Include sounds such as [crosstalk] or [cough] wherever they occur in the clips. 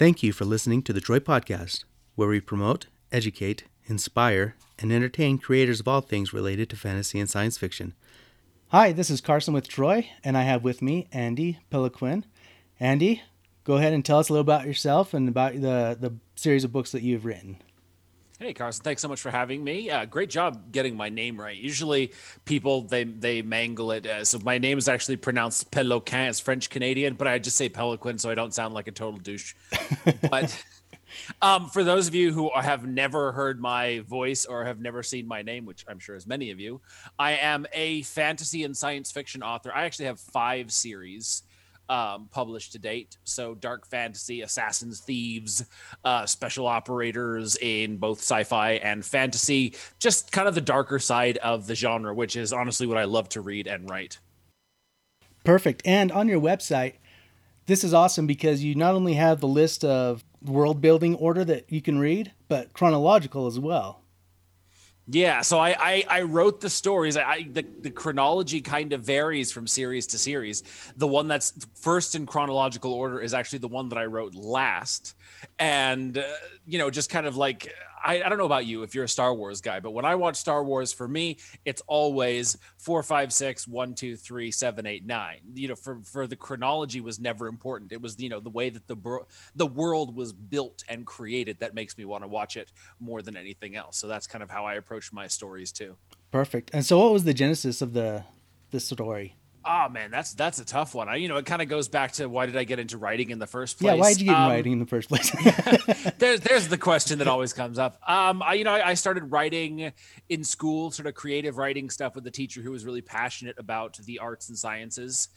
Thank you for listening to the Troy Podcast, where we promote, educate, inspire, and entertain creators of all things related to fantasy and science fiction. Hi, this is Carson with Troy, and I have with me Andy Peloquin. Andy, go ahead and tell us a little about yourself and about the, the series of books that you've written. Hey Carson, thanks so much for having me. Uh, great job getting my name right. Usually people they they mangle it. Uh, so my name is actually pronounced Peloquin. It's French Canadian, but I just say Peloquin so I don't sound like a total douche. but [laughs] um, for those of you who have never heard my voice or have never seen my name, which I'm sure is many of you, I am a fantasy and science fiction author. I actually have five series um, published to date. So, dark fantasy, assassins, thieves, uh, special operators in both sci fi and fantasy, just kind of the darker side of the genre, which is honestly what I love to read and write. Perfect. And on your website, this is awesome because you not only have the list of world building order that you can read, but chronological as well. Yeah, so I, I, I wrote the stories. I the, the chronology kind of varies from series to series. The one that's first in chronological order is actually the one that I wrote last, and uh, you know just kind of like I, I don't know about you if you're a Star Wars guy, but when I watch Star Wars, for me, it's always four, five, six, one, two, three, seven, eight, nine. You know, for for the chronology was never important. It was you know the way that the the world was built and created that makes me want to watch it more than anything else. So that's kind of how I approach my stories too. Perfect. And so, what was the genesis of the the story? Oh man, that's that's a tough one. I, you know, it kind of goes back to why did I get into writing in the first place? Yeah, why did you get um, into writing in the first place? [laughs] there's there's the question that always comes up. Um, I, you know, I, I, started writing in school, sort of creative writing stuff with a teacher who was really passionate about the arts and sciences,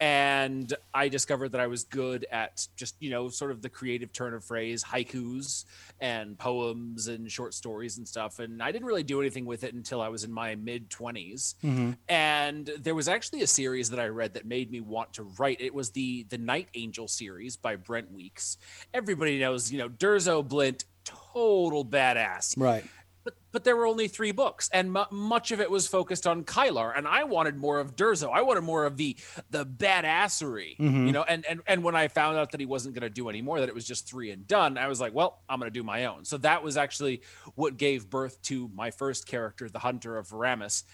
and I discovered that I was good at just you know sort of the creative turn of phrase, haikus and poems and short stories and stuff. And I didn't really do anything with it until I was in my mid 20s. Mm-hmm. And there was actually a series that I read that made me want to write. It was the the Night Angel series by Brent Weeks. Everybody knows, you know, Durzo Blint, total badass. Right but but there were only three books and m- much of it was focused on Kylar and I wanted more of Durzo. I wanted more of the the badassery mm-hmm. you know and and and when I found out that he wasn't going to do any more that it was just three and done I was like well I'm going to do my own. So that was actually what gave birth to my first character the hunter of Voramis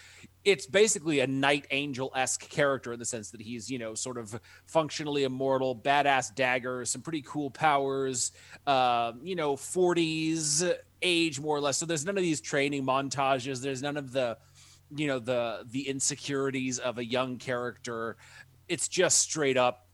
it's basically a night angel esque character in the sense that he's, you know, sort of functionally immortal, badass dagger, some pretty cool powers, uh, you know, 40s age more or less. So there's none of these training montages. There's none of the, you know, the the insecurities of a young character. It's just straight up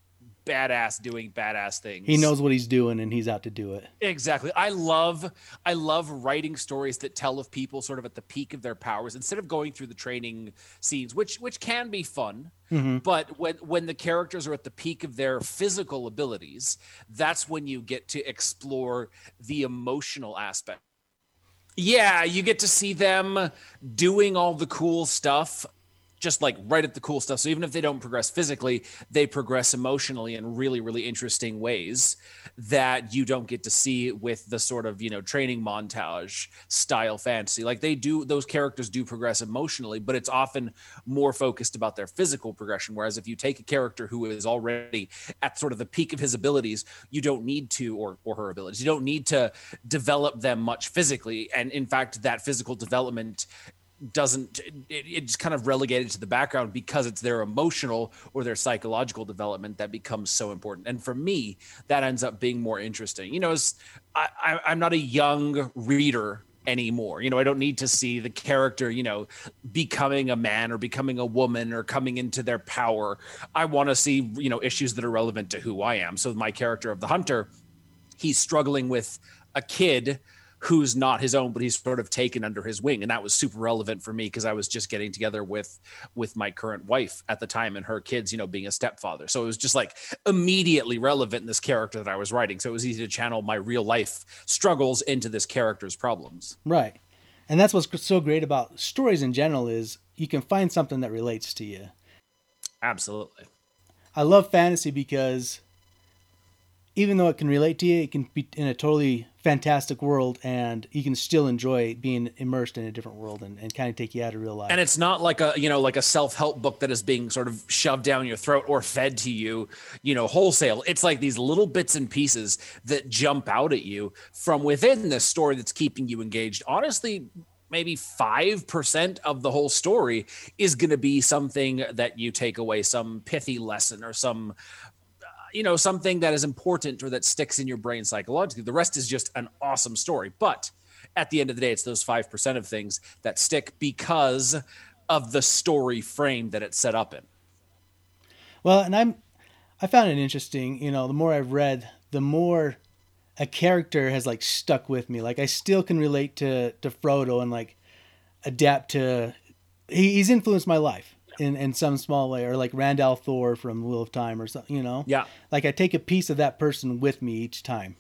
badass doing badass things. He knows what he's doing and he's out to do it. Exactly. I love I love writing stories that tell of people sort of at the peak of their powers instead of going through the training scenes which which can be fun. Mm-hmm. But when when the characters are at the peak of their physical abilities, that's when you get to explore the emotional aspect. Yeah, you get to see them doing all the cool stuff just like right at the cool stuff. So even if they don't progress physically, they progress emotionally in really, really interesting ways that you don't get to see with the sort of, you know, training montage style fantasy. Like they do, those characters do progress emotionally, but it's often more focused about their physical progression. Whereas if you take a character who is already at sort of the peak of his abilities, you don't need to, or, or her abilities, you don't need to develop them much physically. And in fact, that physical development doesn't it, it's kind of relegated to the background because it's their emotional or their psychological development that becomes so important. And for me that ends up being more interesting. You know I, i'm not a young reader anymore. You know i don't need to see the character you know becoming a man or becoming a woman or coming into their power. I want to see you know issues that are relevant to who i am. So my character of the hunter he's struggling with a kid who's not his own, but he's sort of taken under his wing. And that was super relevant for me because I was just getting together with with my current wife at the time and her kids, you know, being a stepfather. So it was just like immediately relevant in this character that I was writing. So it was easy to channel my real life struggles into this character's problems. Right. And that's what's so great about stories in general is you can find something that relates to you. Absolutely. I love fantasy because even though it can relate to you, it can be in a totally fantastic world and you can still enjoy being immersed in a different world and, and kind of take you out of real life. And it's not like a, you know, like a self-help book that is being sort of shoved down your throat or fed to you, you know, wholesale. It's like these little bits and pieces that jump out at you from within the story that's keeping you engaged. Honestly, maybe 5% of the whole story is going to be something that you take away some pithy lesson or some you know something that is important or that sticks in your brain psychologically. The rest is just an awesome story. But at the end of the day it's those 5% of things that stick because of the story frame that it's set up in. Well and i'm i found it interesting you know the more i've read the more a character has like stuck with me. Like i still can relate to to frodo and like adapt to he, he's influenced my life in, in some small way, or like Rand al'Thor from Wheel of Time, or something. You know, yeah. Like I take a piece of that person with me each time.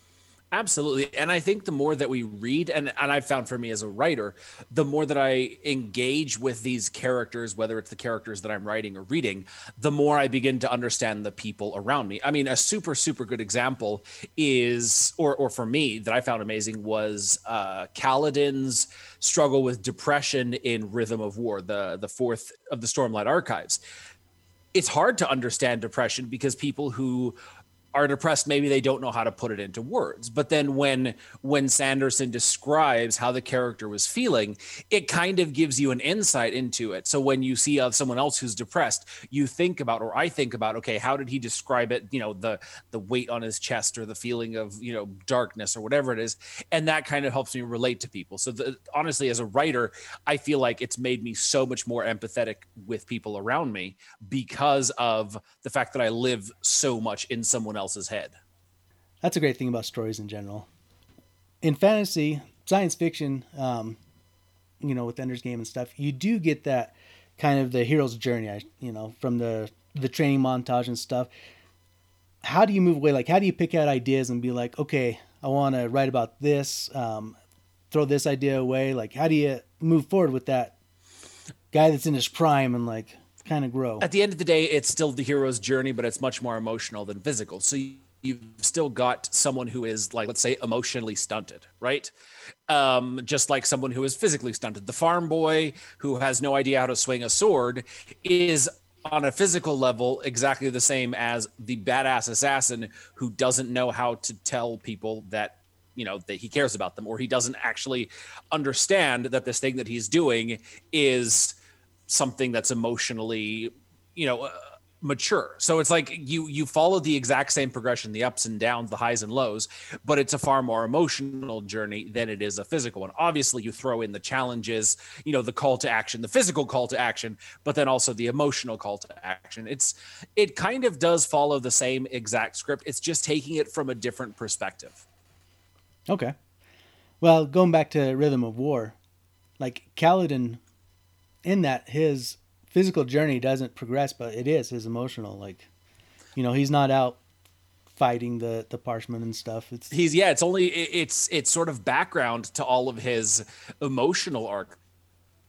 Absolutely. And I think the more that we read, and, and I've found for me as a writer, the more that I engage with these characters, whether it's the characters that I'm writing or reading, the more I begin to understand the people around me. I mean, a super, super good example is, or, or for me, that I found amazing was uh, Kaladin's struggle with depression in Rhythm of War, the, the fourth of the Stormlight Archives. It's hard to understand depression because people who are depressed maybe they don't know how to put it into words. But then when when sanderson describes how the character was feeling it kind of gives you an insight into it. So when you see uh, someone else who's depressed you think about or i think about okay how did he describe it? You know the the weight on his chest or the feeling of you know darkness or whatever it is. And that kind of helps me relate to people. So the, honestly as a writer i feel like it's made me so much more empathetic with people around me because of the fact that i live so much in someone else else's head. That's a great thing about stories in general. In fantasy, science fiction, um, you know, with Ender's Game and stuff, you do get that kind of the hero's journey, you know, from the the training montage and stuff. How do you move away? Like, how do you pick out ideas and be like, okay, I want to write about this, um, throw this idea away? Like, how do you move forward with that guy that's in his prime and like kind of grow. At the end of the day, it's still the hero's journey, but it's much more emotional than physical. So you, you've still got someone who is like, let's say, emotionally stunted, right? Um, just like someone who is physically stunted. The farm boy who has no idea how to swing a sword is on a physical level exactly the same as the badass assassin who doesn't know how to tell people that you know that he cares about them or he doesn't actually understand that this thing that he's doing is something that's emotionally, you know, uh, mature. So it's like you you follow the exact same progression, the ups and downs, the highs and lows, but it's a far more emotional journey than it is a physical one. Obviously, you throw in the challenges, you know, the call to action, the physical call to action, but then also the emotional call to action. It's it kind of does follow the same exact script. It's just taking it from a different perspective. Okay. Well, going back to Rhythm of War, like Kaladin in that his physical journey doesn't progress, but it is his emotional. Like, you know, he's not out fighting the the parshmen and stuff. It's he's yeah. It's only it's it's sort of background to all of his emotional arc.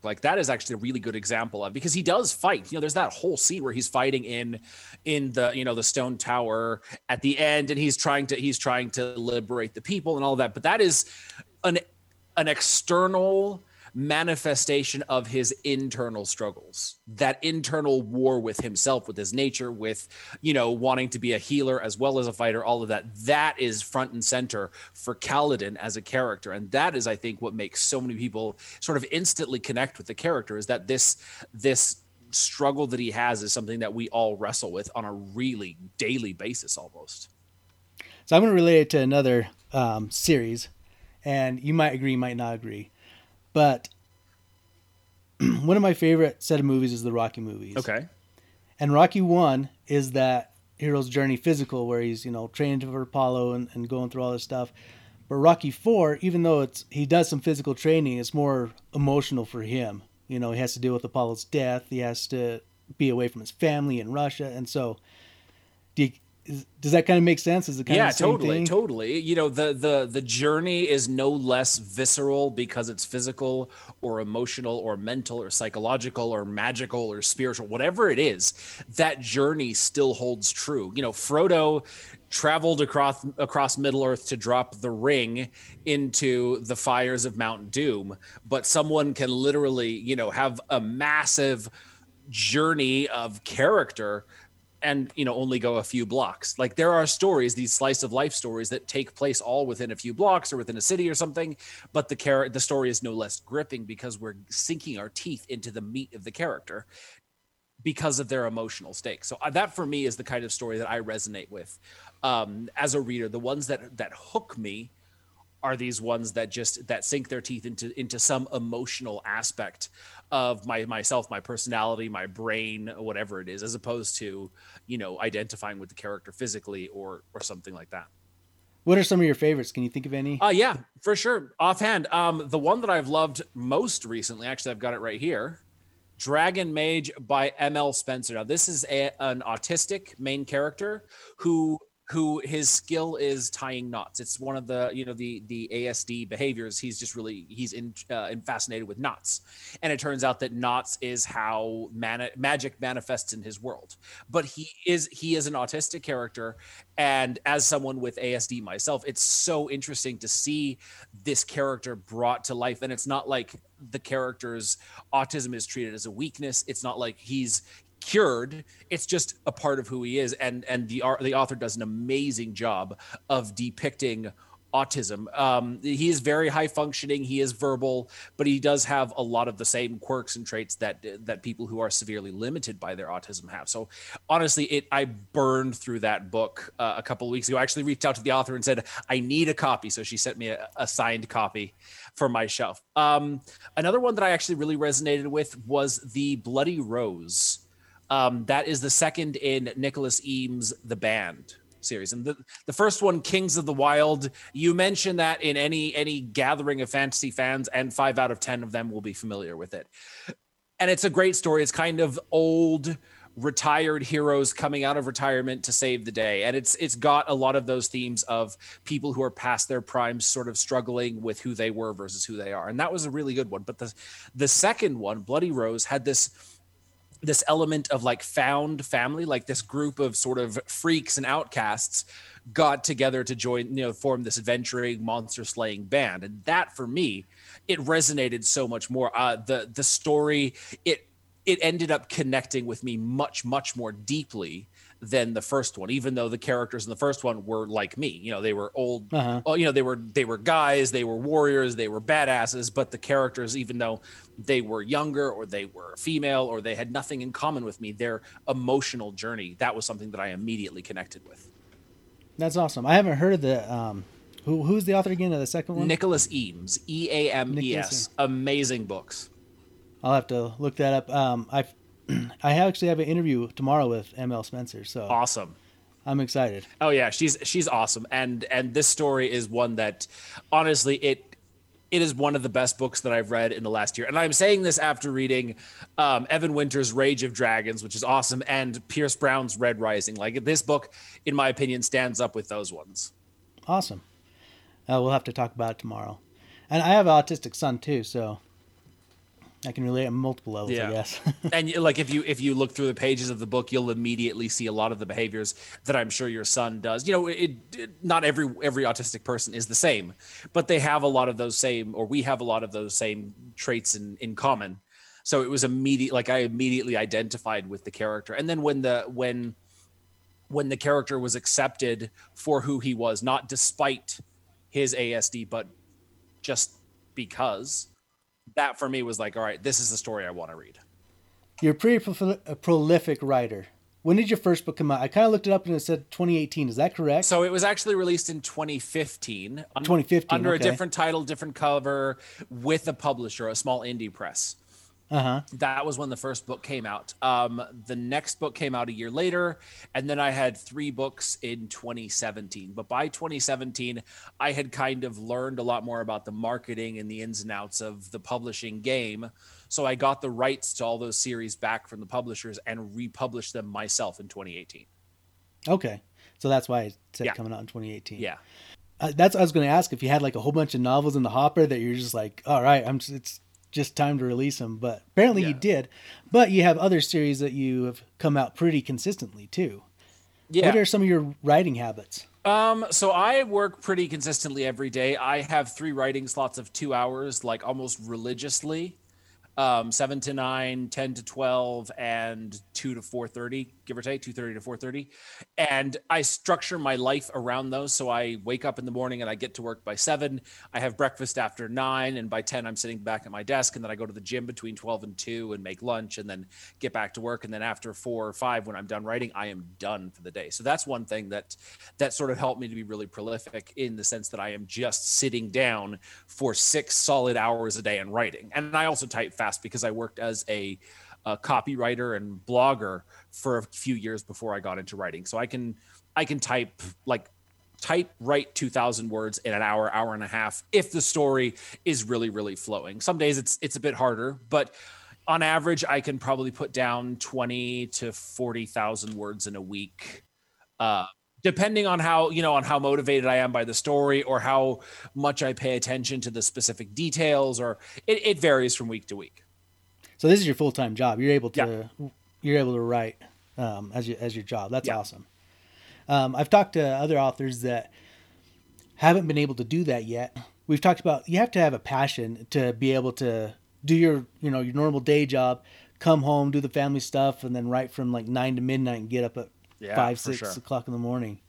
Like that is actually a really good example of because he does fight. You know, there's that whole scene where he's fighting in in the you know the stone tower at the end, and he's trying to he's trying to liberate the people and all that. But that is an an external manifestation of his internal struggles, that internal war with himself, with his nature, with, you know, wanting to be a healer as well as a fighter, all of that. That is front and center for Kaladin as a character. And that is, I think, what makes so many people sort of instantly connect with the character is that this, this, struggle that he has is something that we all wrestle with on a really daily basis almost. So I'm going to relate it to another um, series, and you might agree, might not agree. But [clears throat] one of my favorite set of movies is the Rocky movies. Okay. And Rocky One is that hero's journey physical where he's, you know, training for Apollo and, and going through all this stuff. But Rocky Four, even though it's he does some physical training, it's more emotional for him. You know, he has to deal with Apollo's death. He has to be away from his family in Russia, and so do you, does that kind of make sense? Is it kind of yeah, of totally, thing? totally. You know, the the the journey is no less visceral because it's physical or emotional or mental or psychological or magical or spiritual, whatever it is. That journey still holds true. You know, Frodo traveled across across Middle Earth to drop the ring into the fires of Mount Doom, but someone can literally, you know, have a massive journey of character and you know only go a few blocks. Like there are stories these slice of life stories that take place all within a few blocks or within a city or something but the char- the story is no less gripping because we're sinking our teeth into the meat of the character because of their emotional stakes. So uh, that for me is the kind of story that i resonate with. Um, as a reader the ones that that hook me are these ones that just that sink their teeth into into some emotional aspect of my myself my personality my brain whatever it is as opposed to you know identifying with the character physically or or something like that. What are some of your favorites? Can you think of any? Uh yeah for sure. Offhand um the one that i've loved most recently actually i've got it right here dragon mage by ml spencer. Now this is a, an autistic main character who who his skill is tying knots. It's one of the you know the the ASD behaviors. He's just really he's in, uh, in fascinated with knots, and it turns out that knots is how mana, magic manifests in his world. But he is he is an autistic character, and as someone with ASD myself, it's so interesting to see this character brought to life. And it's not like the character's autism is treated as a weakness. It's not like he's cured it's just a part of who he is. And and the the author does an amazing job of depicting autism. Um, he is very high functioning he is verbal but he does have a lot of the same quirks and traits that that people who are severely limited by their autism have. So honestly it i burned through that book uh, a couple of weeks ago. I actually reached out to the author and said i need a copy. So she sent me a, a signed copy for my shelf. Um, another one that i actually really resonated with was the bloody rose um, that is the second in Nicholas Eames' The Band series. And the, the first one, Kings of the wild you mentioned that in any any gathering of fantasy fans, and five out of ten of them will be familiar with it. And it's a great story. It's kind of old retired heroes coming out of retirement to save the day and it's it's got a lot of those themes of people who are past their primes sort of struggling with who they were versus who they are and that was a really good one but the the second one bloody rose had this this element of like found family, like this group of sort of freaks and outcasts got together to join, you know, form this adventuring monster slaying band. And that for me, it resonated so much more. Uh, the the story, it it ended up connecting with me much, much more deeply than the first one even though the characters in the first one were like me. You know they were old uh-huh. well, you know they were they were guys they were warriors they were badasses but the characters even though they were younger or they were female or they had nothing in common with me their emotional journey that was something that i immediately connected with. That's awesome. I haven't heard of the um who who's the author again of the second one? Nicholas eames e-a-m-e-s. Amazing books. I'll have to look that up. Um i've I actually have an interview tomorrow with ML Spencer. So awesome. I'm excited. Oh yeah, she's she's awesome, and and this story is one that, honestly, it it is one of the best books that I've read in the last year. And I'm saying this after reading um, Evan Winter's Rage of Dragons, which is awesome, and Pierce Brown's Red Rising. Like this book, in my opinion, stands up with those ones. Awesome. Uh, we'll have to talk about it tomorrow. And I have an autistic son too, so I can relate on multiple levels, yeah. I guess. [laughs] and like if you if you look through the pages of the book, you'll immediately see a lot of the behaviors that I'm sure your son does. You know, it, it, not every every autistic person is the same, but they have a lot of those same, or we have a lot of those same traits in in common. So it was immediate, like I immediately identified with the character. And then when the when when the character was accepted for who he was, not despite his ASD, but just because that for me was like, all right, this is the story I want to read. You're a pretty pro- a prolific writer. When did your first book come out? I kind of looked it up and it said 2018. Is that correct? So it was actually released in 2015. 2015 under okay. a different title, different cover, with a publisher, a small indie press. Uh-huh. That was when the first book came out. Um, the next book came out a year later, and then I had three books in 2017. But by 2017, I had kind of learned a lot more about the marketing and the ins and outs of the publishing game. So I got the rights to all those series back from the publishers and republished them myself in 2018. Okay, so that's why it said yeah. coming out in 2018. Yeah. Uh, that's what I was going to ask if you had like a whole bunch of novels in the hopper that you're just like, all right, I'm just, it's just time to release them. But apparently yeah. you did. But you have other series that you have come out pretty consistently too. Yeah. What are some of your writing habits? Um, so I work pretty consistently every day. I have three writing slots of two hours, like almost religiously um, 7 to 9 10 to 12 and 2 to 4.30 give or take 2.30 to 4.30 and i structure my life around those. So i wake up in the morning and i get to work by 7 i have breakfast after 9 and by 10 i'm sitting back at my desk. And then i go to the gym between 12 and 2 and make lunch and then get back to work. And then after 4 or 5 when i'm done writing i am done for the day. So that's one thing that that sort of helped me to be really prolific in the sense that i am just sitting down for six solid hours a day and writing. And i also type fast because I worked as a, a copywriter and blogger for a few years before I got into writing. So I can I can type like type write 2000 words in an hour hour and a half if the story is really really flowing some days it's it's a bit harder but on average i can probably put down 20 to 40,000 words in a week uh, depending on how you know on how motivated i am by the story or how much i pay attention to the specific details or it, it varies from week to week so this is your full time job. You're able to yeah. You're able to write um, as your as your job. That's yeah. awesome. Um, I've talked to other authors that haven't been able to do that yet. We've talked about you have to have a passion to be able to do your you know your normal day job, come home, do the family stuff, and then write from like nine to midnight and get up at yeah, five six sure. o'clock in the morning.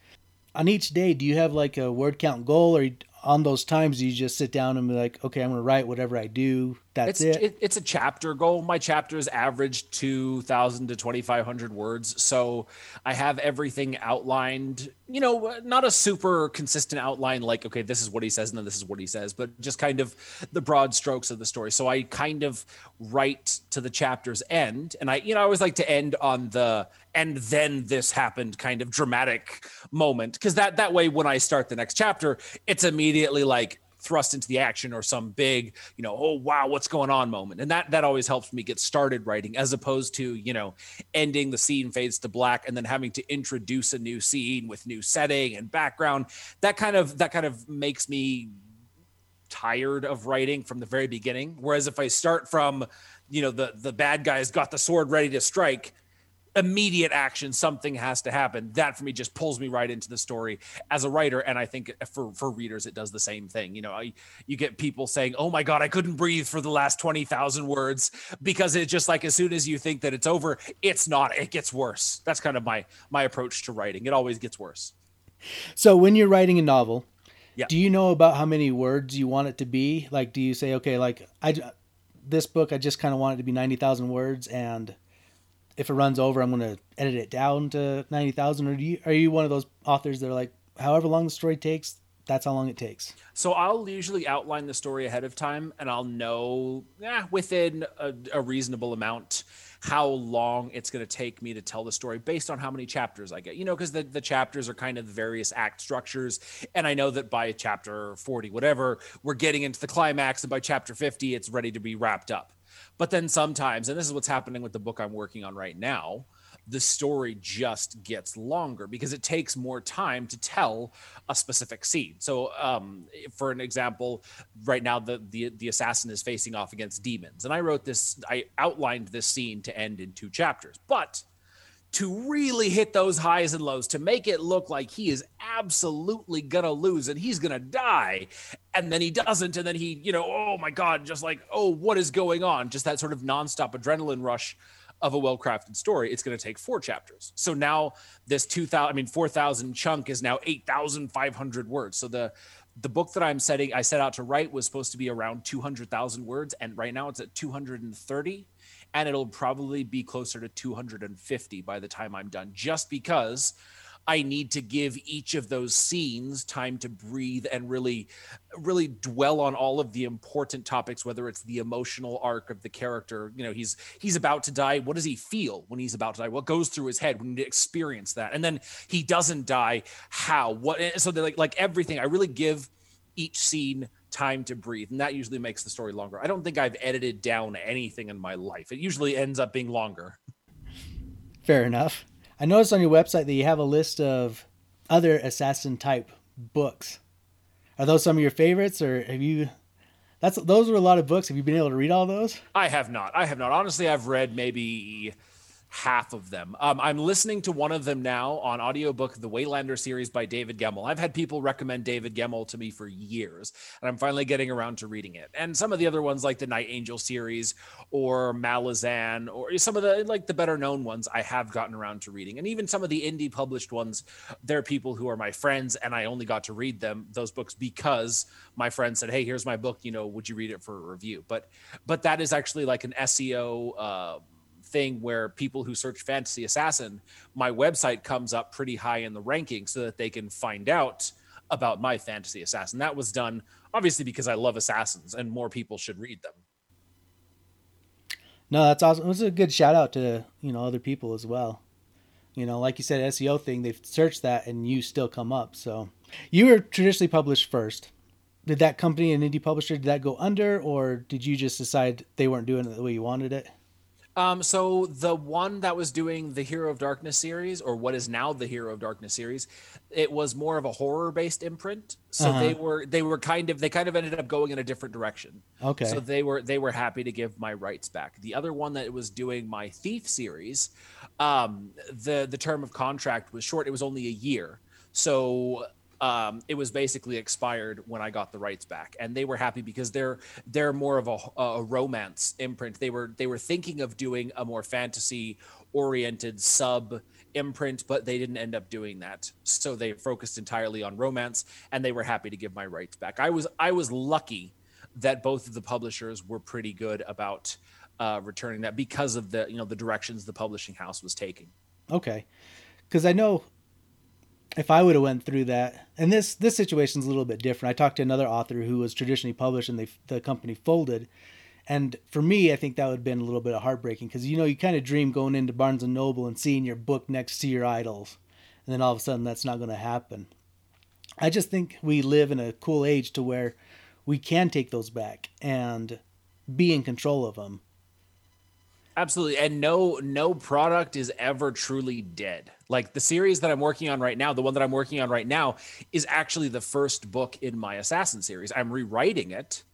On each day, do you have like a word count goal, or on those times you just sit down and be like, okay, I'm going to write whatever I do. That's it's, it. it. It's a chapter goal. My chapters average 2,000 to 2,500 words. So I have everything outlined, you know, not a super consistent outline like, okay, this is what he says and then this is what he says, but just kind of the broad strokes of the story. So I kind of write to the chapter's end. And I, you know, I always like to end on the, and then this happened kind of dramatic moment. Cause that, that way, when I start the next chapter, it's immediately like, thrust into the action or some big, you know, oh wow, what's going on moment. And that that always helps me get started writing as opposed to, you know, ending the scene fades to black and then having to introduce a new scene with new setting and background. That kind of that kind of makes me tired of writing from the very beginning. Whereas if I start from, you know, the the bad guy's got the sword ready to strike, immediate action something has to happen. That for me just pulls me right into the story as a writer. And i think for for readers it does the same thing. You know I, you get people saying oh my god i couldn't breathe for the last 20,000 words because it's just like as soon as you think that it's over it's not. It gets worse. That's kind of my my approach to writing. It always gets worse. So when you're writing a novel yeah. do you know about how many words you want it to be? Like do you say okay like i this book i just kind of want it to be 90,000 words and if it runs over, I'm going to edit it down to 90,000? Or do you, are you one of those authors that are like, however long the story takes, that's how long it takes? So I'll usually outline the story ahead of time and I'll know eh, within a, a reasonable amount how long it's going to take me to tell the story based on how many chapters I get. You know, because the, the chapters are kind of the various act structures. And I know that by chapter 40, whatever, we're getting into the climax. And by chapter 50, it's ready to be wrapped up. But then sometimes, and this is what's happening with the book I'm working on right now, the story just gets longer because it takes more time to tell a specific scene. So, um, for an example, right now the, the the assassin is facing off against demons, and I wrote this. I outlined this scene to end in two chapters, but to really hit those highs and lows, to make it look like he is absolutely gonna lose and he's gonna die. And then he doesn't. And then he, you know, oh my God, just like, oh, what is going on? Just that sort of nonstop adrenaline rush of a well crafted story. It's gonna take four chapters. So now this 2000, I mean, 4,000 chunk is now 8,500 words. So the, the book that I'm setting, I set out to write was supposed to be around 200,000 words. And right now it's at 230 and it'll probably be closer to 250 by the time I'm done, just because I need to give each of those scenes time to breathe and really, really dwell on all of the important topics, whether it's the emotional arc of the character. You know, he's he's about to die. What does he feel when he's about to die? What goes through his head when he experience that? And then he doesn't die. How? What? So like like everything. I really give each scene time to breathe. And that usually makes the story longer. I don't think I've edited down anything in my life. It usually ends up being longer. Fair enough. I noticed on your website that you have a list of other assassin type books. Are those some of your favorites or have you that's those are a lot of books. Have you been able to read all those? I have not. I have not. Honestly, I've read maybe half of them. Um, I'm listening to one of them now on audiobook, the Waylander series by David Gemmell. I've had people recommend David Gemmell to me for years, and I'm finally getting around to reading it. And some of the other ones, like the Night Angel series or Malazan, or some of the like the better known ones, I have gotten around to reading. And even some of the indie published ones, there are people who are my friends, and I only got to read them those books because my friend said, "Hey, here's my book. You know, would you read it for a review?" But but that is actually like an SEO. Uh, thing where people who search fantasy assassin my website comes up pretty high in the ranking so that they can find out about my fantasy assassin. That was done obviously because i love assassins and more people should read them. No that's awesome. It was a good shout out to you know other people as well. You know like you said seo thing they've searched that and you still come up. So you were traditionally published first. Did that company an indie publisher did that go under or did you just decide they weren't doing it the way you wanted it um, so the one that was doing the Hero of Darkness series, or what is now the Hero of Darkness series, it was more of a horror-based imprint. So uh-huh. they were they were kind of they kind of ended up going in a different direction. Okay. So they were they were happy to give my rights back. The other one that was doing my Thief series, um, the the term of contract was short. It was only a year. So um, it was basically expired when I got the rights back, and they were happy because they're they're more of a, a romance imprint. They were they were thinking of doing a more fantasy oriented sub imprint, but they didn't end up doing that. So they focused entirely on romance, and they were happy to give my rights back. I was I was lucky that both of the publishers were pretty good about uh, returning that because of the you know the directions the publishing house was taking. Okay, because I know if I would have went through that, and this this situation is a little bit different. I talked to another author who was traditionally published, and they, the company folded. And for me, I think that would have been a little bit of heartbreaking because you know you kind of dream going into Barnes and Noble and seeing your book next to your idols, and then all of a sudden that's not going to happen. I just think we live in a cool age to where we can take those back and be in control of them Absolutely. And no no product is ever truly dead. Like the series that I'm working on right now, the one that I'm working on right now is actually the first book in my Assassin series. I'm rewriting it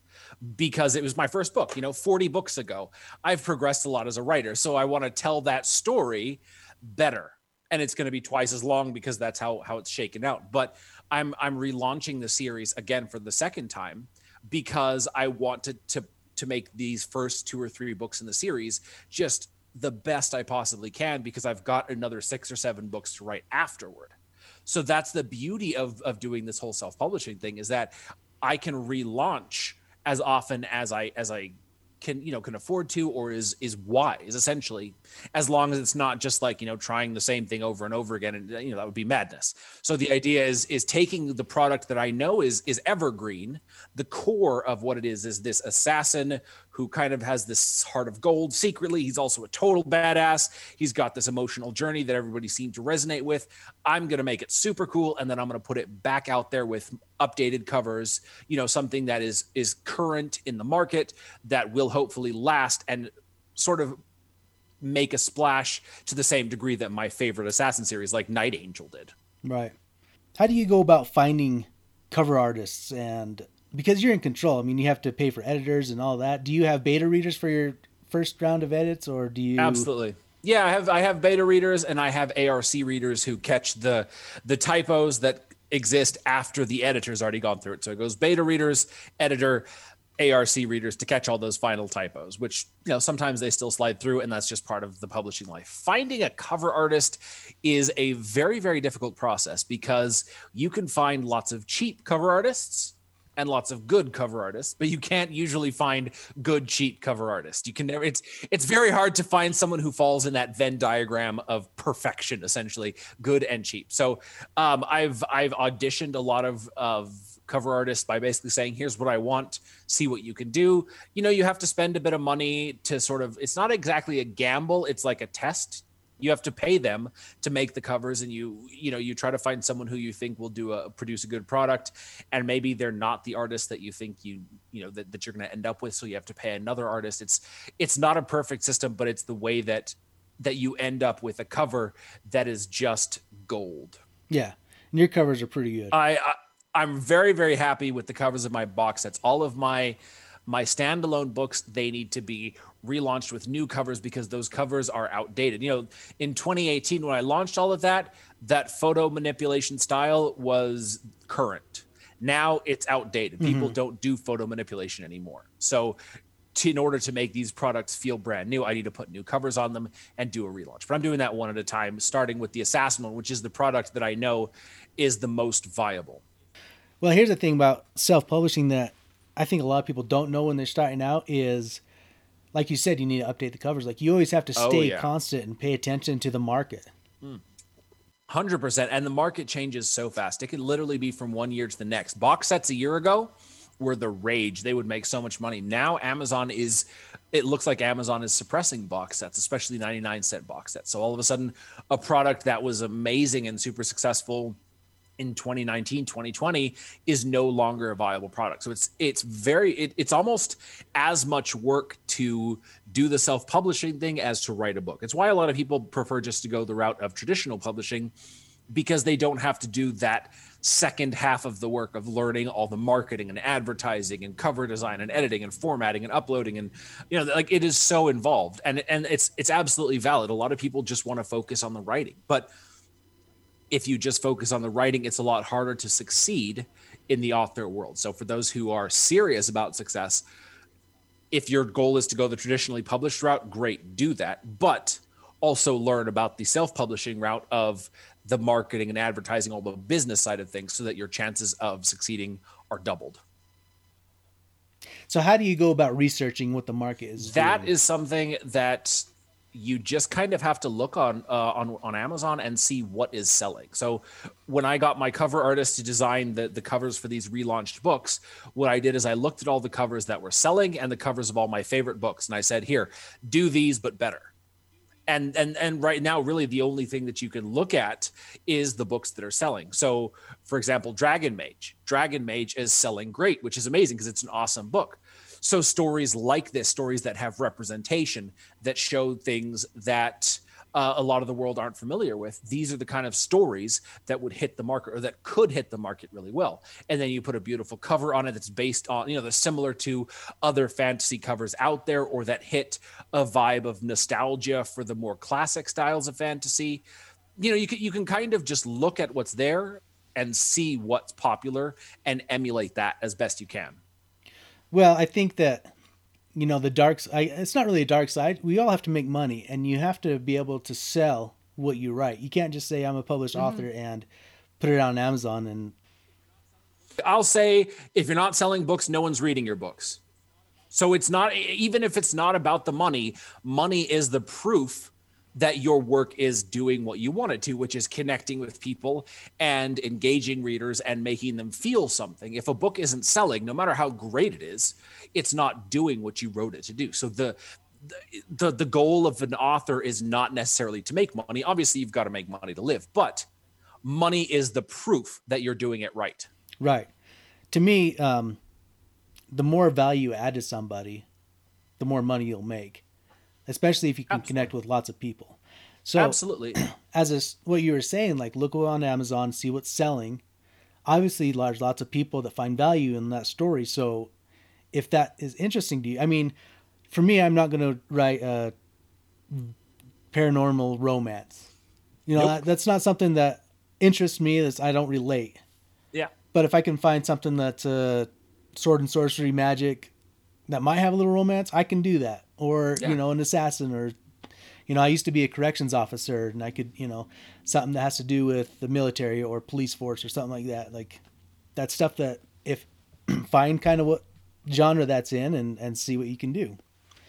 because it was my first book, you know, 40 books ago. I've progressed a lot as a writer, so I want to tell that story better. And it's going to be twice as long because that's how how it's shaken out. But I'm I'm relaunching the series again for the second time because I want to to to make these first two or three books in the series just the best I possibly can because I've got another six or seven books to write afterward. So that's the beauty of of doing this whole self-publishing thing is that I can relaunch as often as I as I can you know can afford to or is is wise essentially as long as it's not just like you know trying the same thing over and over again and you know that would be madness. So the idea is is taking the product that i know is is evergreen the core of what it is is this assassin who kind of has this heart of gold secretly. He's also a total badass. He's got this emotional journey that everybody seemed to resonate with. I'm going to make it super cool and then I'm going to put it back out there with updated covers, you know, something that is is current in the market that will hopefully last and sort of make a splash to the same degree that my favorite assassin series like Night Angel did. Right. How do you go about finding cover artists and because you're in control. I mean, you have to pay for editors and all that. Do you have beta readers for your first round of edits, or do you? Absolutely. Yeah, I have I have beta readers and I have ARC readers who catch the the typos that exist after the editor's already gone through it. So it goes beta readers, editor, ARC readers to catch all those final typos, which you know sometimes they still slide through, and that's just part of the publishing life. Finding a cover artist is a very very difficult process because you can find lots of cheap cover artists and lots of good cover artists, but you can't usually find good cheap cover artists. You can never it's it's very hard to find someone who falls in that Venn diagram of perfection, essentially, good and cheap. So um, I've I've auditioned a lot of of cover artists by basically saying, here's what I want, see what you can do. You know, you have to spend a bit of money to sort of it's not exactly a gamble, it's like a test you have to pay them to make the covers and you you know you try to find someone who you think will do a produce a good product. And maybe they're not the artist that you think you you know that, that you're going to end up with. So you have to pay another artist. It's it's not a perfect system but it's the way that that you end up with a cover that is just gold. Yeah. And your covers are pretty good. I, I i'm very very happy with the covers of my box sets. All of my My standalone books, they need to be relaunched with new covers because those covers are outdated. You know, in 2018, when I launched all of that, that photo manipulation style was current. Now it's outdated. People mm-hmm. don't do photo manipulation anymore. So, to, in order to make these products feel brand new, I need to put new covers on them and do a relaunch. But I'm doing that one at a time, starting with the Assassin one, which is the product that I know is the most viable. Well, here's the thing about self publishing that I think a lot of people don't know when they're starting out is like you said, you need to update the covers. Like you always have to oh, stay oh, yeah. constant and pay attention to the market. Hmm. Hundred percent, and the market changes so fast. It can literally be from one year to the next. Box sets a year ago were the rage. They would make so much money. Now Amazon is. It looks like Amazon is suppressing box sets, especially 99 cent box sets. So all of a sudden, a product that was amazing and super successful in 2019 2020 is no longer a viable product. So it's it's very it, it's almost as much work to do the self-publishing thing as to write a book. It's why a lot of people prefer just to go the route of traditional publishing because they don't have to do that second half of the work of learning all the marketing and advertising and cover design and editing and formatting and uploading and you know like it is so involved. And and it's it's absolutely valid. A lot of people just want to focus on the writing. But if you just focus on the writing, it's a lot harder to succeed in the author world. So, for those who are serious about success, if your goal is to go the traditionally published route, great, do that. But also learn about the self publishing route of the marketing and advertising, all the business side of things, so that your chances of succeeding are doubled. So, how do you go about researching what the market is? That doing? is something that you just kind of have to look on uh, on on Amazon and see what is selling. So when I got my cover artist to design the the covers for these relaunched books, what I did is I looked at all the covers that were selling and the covers of all my favorite books, and I said, "Here, do these but better." And and and right now, really, the only thing that you can look at is the books that are selling. So, for example, Dragon Mage. Dragon Mage is selling great, which is amazing because it's an awesome book so stories like this, stories that have representation, that show things that uh, a lot of the world aren't familiar with. These are the kind of stories that would hit the market or that could hit the market really well. And then you put a beautiful cover on it that's based on, you know, that's similar to other fantasy covers out there or that hit a vibe of nostalgia for the more classic styles of fantasy. You know, you can, you can kind of just look at what's there and see what's popular and emulate that as best you can. Well, I think that you know the dark. I, it's not really a dark side. We all have to make money, and you have to be able to sell what you write. You can't just say I'm a published mm-hmm. author and put it on Amazon and. I'll say if you're not selling books, no one's reading your books. So it's not even if it's not about the money. Money is the proof that your work is doing what you want it to, which is connecting with people and engaging readers and making them feel something. If a book isn't selling, no matter how great it is, it's not doing what you wrote it to do. So the the the goal of an author is not necessarily to make money. Obviously, you've got to make money to live, but money is the proof that you're doing it right. Right. To me, um, the more value you add to somebody, the more money you'll make especially if you can Absolutely. connect with lots of people. So Absolutely. [clears throat] As a, what you were saying, like look on Amazon, see what's selling. Obviously, there's lots of people that find value in that story. So if that is interesting to you, I mean, for me, I'm not going to write a paranormal romance. You know, nope. that, that's not something that interests me. That I don't relate. Yeah. But if I can find something that's uh, sword and sorcery magic that might have a little romance, I can do that or yeah. you know an assassin or you know i used to be a corrections officer and i could you know something that has to do with the military or police force or something like that. Like that stuff that if [clears throat] find kind of what genre that's in and and see what you can do.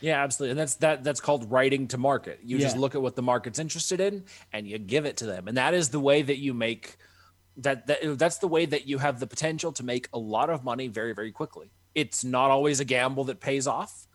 Yeah absolutely. And that's that that's called writing to market. You yeah. just look at what the market's interested in and you give it to them. And that is the way that you make that, that that's the way that you have the potential to make a lot of money very very quickly. It's not always a gamble that pays off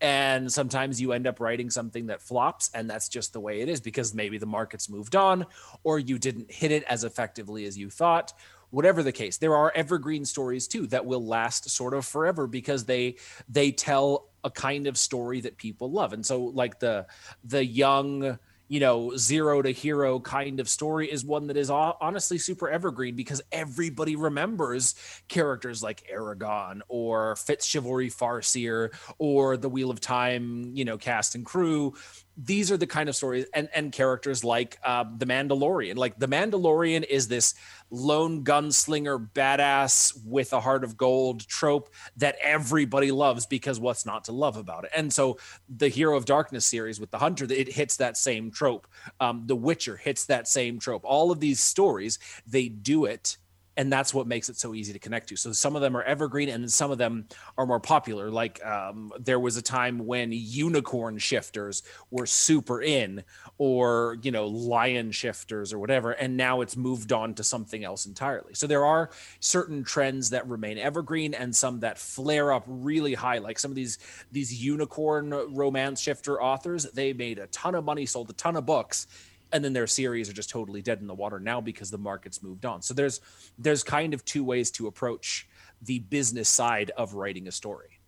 and sometimes you end up writing something that flops and that's just the way it is because maybe the market's moved on or you didn't hit it as effectively as you thought. Whatever the case there are evergreen stories too that will last sort of forever because they they tell a kind of story that people love. And so like the the young you know, zero to hero kind of story is one that is honestly super evergreen because everybody remembers characters like Eragon or Fitzchivalry Farseer or the Wheel of Time, you know, cast and crew these are the kind of stories and, and characters like uh, the Mandalorian. Like the Mandalorian is this lone gunslinger badass with a heart of gold trope that everybody loves because what's not to love about it? And so the Hero of Darkness series with the Hunter, it hits that same trope. Um, the Witcher hits that same trope. All of these stories, they do it and that's what makes it so easy to connect to. So some of them are evergreen, and some of them are more popular. Like um, there was a time when unicorn shifters were super in, or you know lion shifters or whatever, and now it's moved on to something else entirely. So there are certain trends that remain evergreen, and some that flare up really high. Like some of these these unicorn romance shifter authors, they made a ton of money, sold a ton of books and then their series are just totally dead in the water now because the market's moved on. So there's there's kind of two ways to approach the business side of writing a story.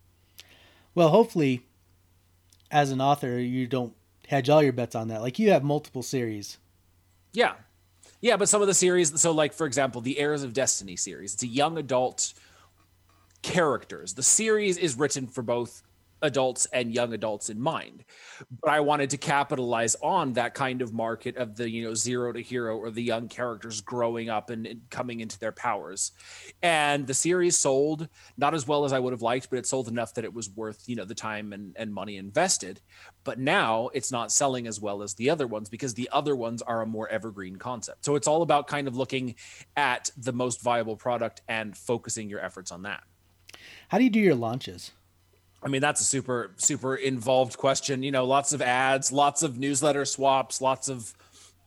Well, hopefully as an author you don't hedge all your bets on that. Like you have multiple series. Yeah. Yeah, but some of the series so like for example, the Heirs of Destiny series. It's a young adult characters. The series is written for both adults and young adults in mind. But i wanted to capitalize on that kind of market of the you know zero to hero or the young characters growing up and, and, coming into their powers. And the series sold not as well as i would have liked but it sold enough that it was worth you know the time and, and money invested. But now it's not selling as well as the other ones because the other ones are a more evergreen concept. So it's all about kind of looking at the most viable product and focusing your efforts on that. How do you do your launches I mean, that's a super, super involved question. You know, lots of ads, lots of newsletter swaps, lots of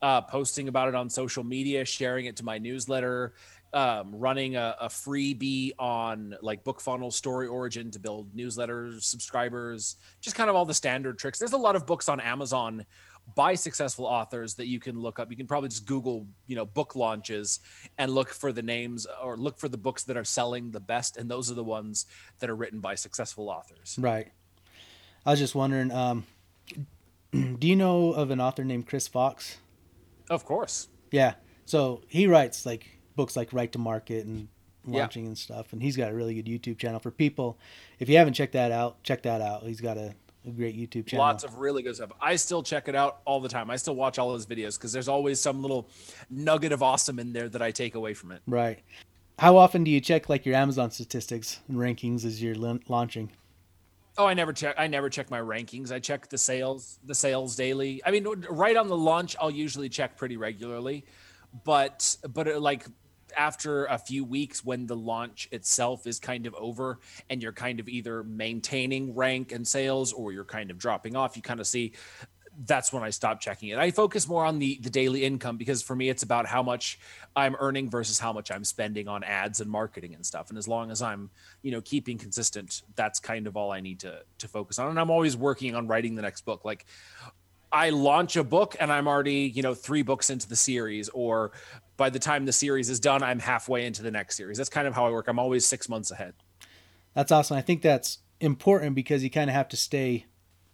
uh, posting about it on social media, sharing it to my newsletter, um, running a, a freebie on like BookFunnel StoryOrigin to build newsletter subscribers, just kind of all the standard tricks. There's a lot of books on Amazon by successful authors that you can look up. You can probably just Google, you know, book launches and look for the names or look for the books that are selling the best. And those are the ones that are written by successful authors. Right. I was just wondering, um, [clears throat] do you know of an author named Chris Fox? Of course. Yeah. So he writes like books like Write to Market and launching yeah. and stuff. And he's got a really good YouTube channel for people. If you haven't checked that out, check that out. He's got a a great YouTube channel. Lots of really good stuff. I still check it out all the time. I still watch all his videos because there's always some little nugget of awesome in there that I take away from it. Right. How often do you check like your Amazon statistics and rankings as you're launching? Oh, I never check. I never check my rankings. I check the sales, the sales daily. I mean, right on the launch, I'll usually check pretty regularly, but but like after a few weeks when the launch itself is kind of over and you're kind of either maintaining rank and sales or you're kind of dropping off, you kind of see that's when I stop checking it. I focus more on the the daily income because for me it's about how much I'm earning versus how much I'm spending on ads and marketing and stuff. And as long as I'm, you know, keeping consistent, that's kind of all I need to to focus on. And I'm always working on writing the next book. Like I launch a book and I'm already, you know, three books into the series, or by the time the series is done, I'm halfway into the next series. That's kind of how I work. I'm always six months ahead. That's awesome. I think that's important because you kind of have to stay,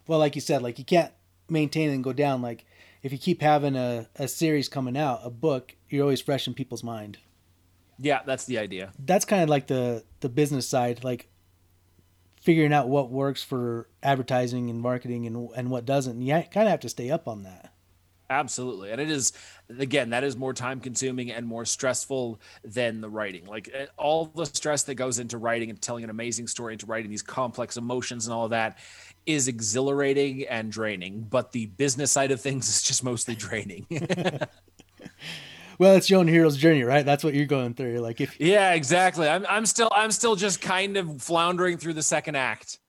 well, like you said, like you can't maintain and go down. Like if you keep having a, a series coming out, a book, you're always fresh in people's mind. Yeah, that's the idea. That's kind of like the the business side. Like figuring out what works for advertising and marketing and and what doesn't. And you kind of have to stay up on that. Absolutely. And it is, again, that is more time consuming and more stressful than the writing. Like eh, all the stress that goes into writing and telling an amazing story, into writing these complex emotions and all of that is exhilarating and draining. But the business side of things [laughs] is just mostly draining. [laughs] well, it's your own hero's journey, right? That's what you're going through. Like if Yeah, exactly. I'm I'm still I'm still just kind of floundering through the second act.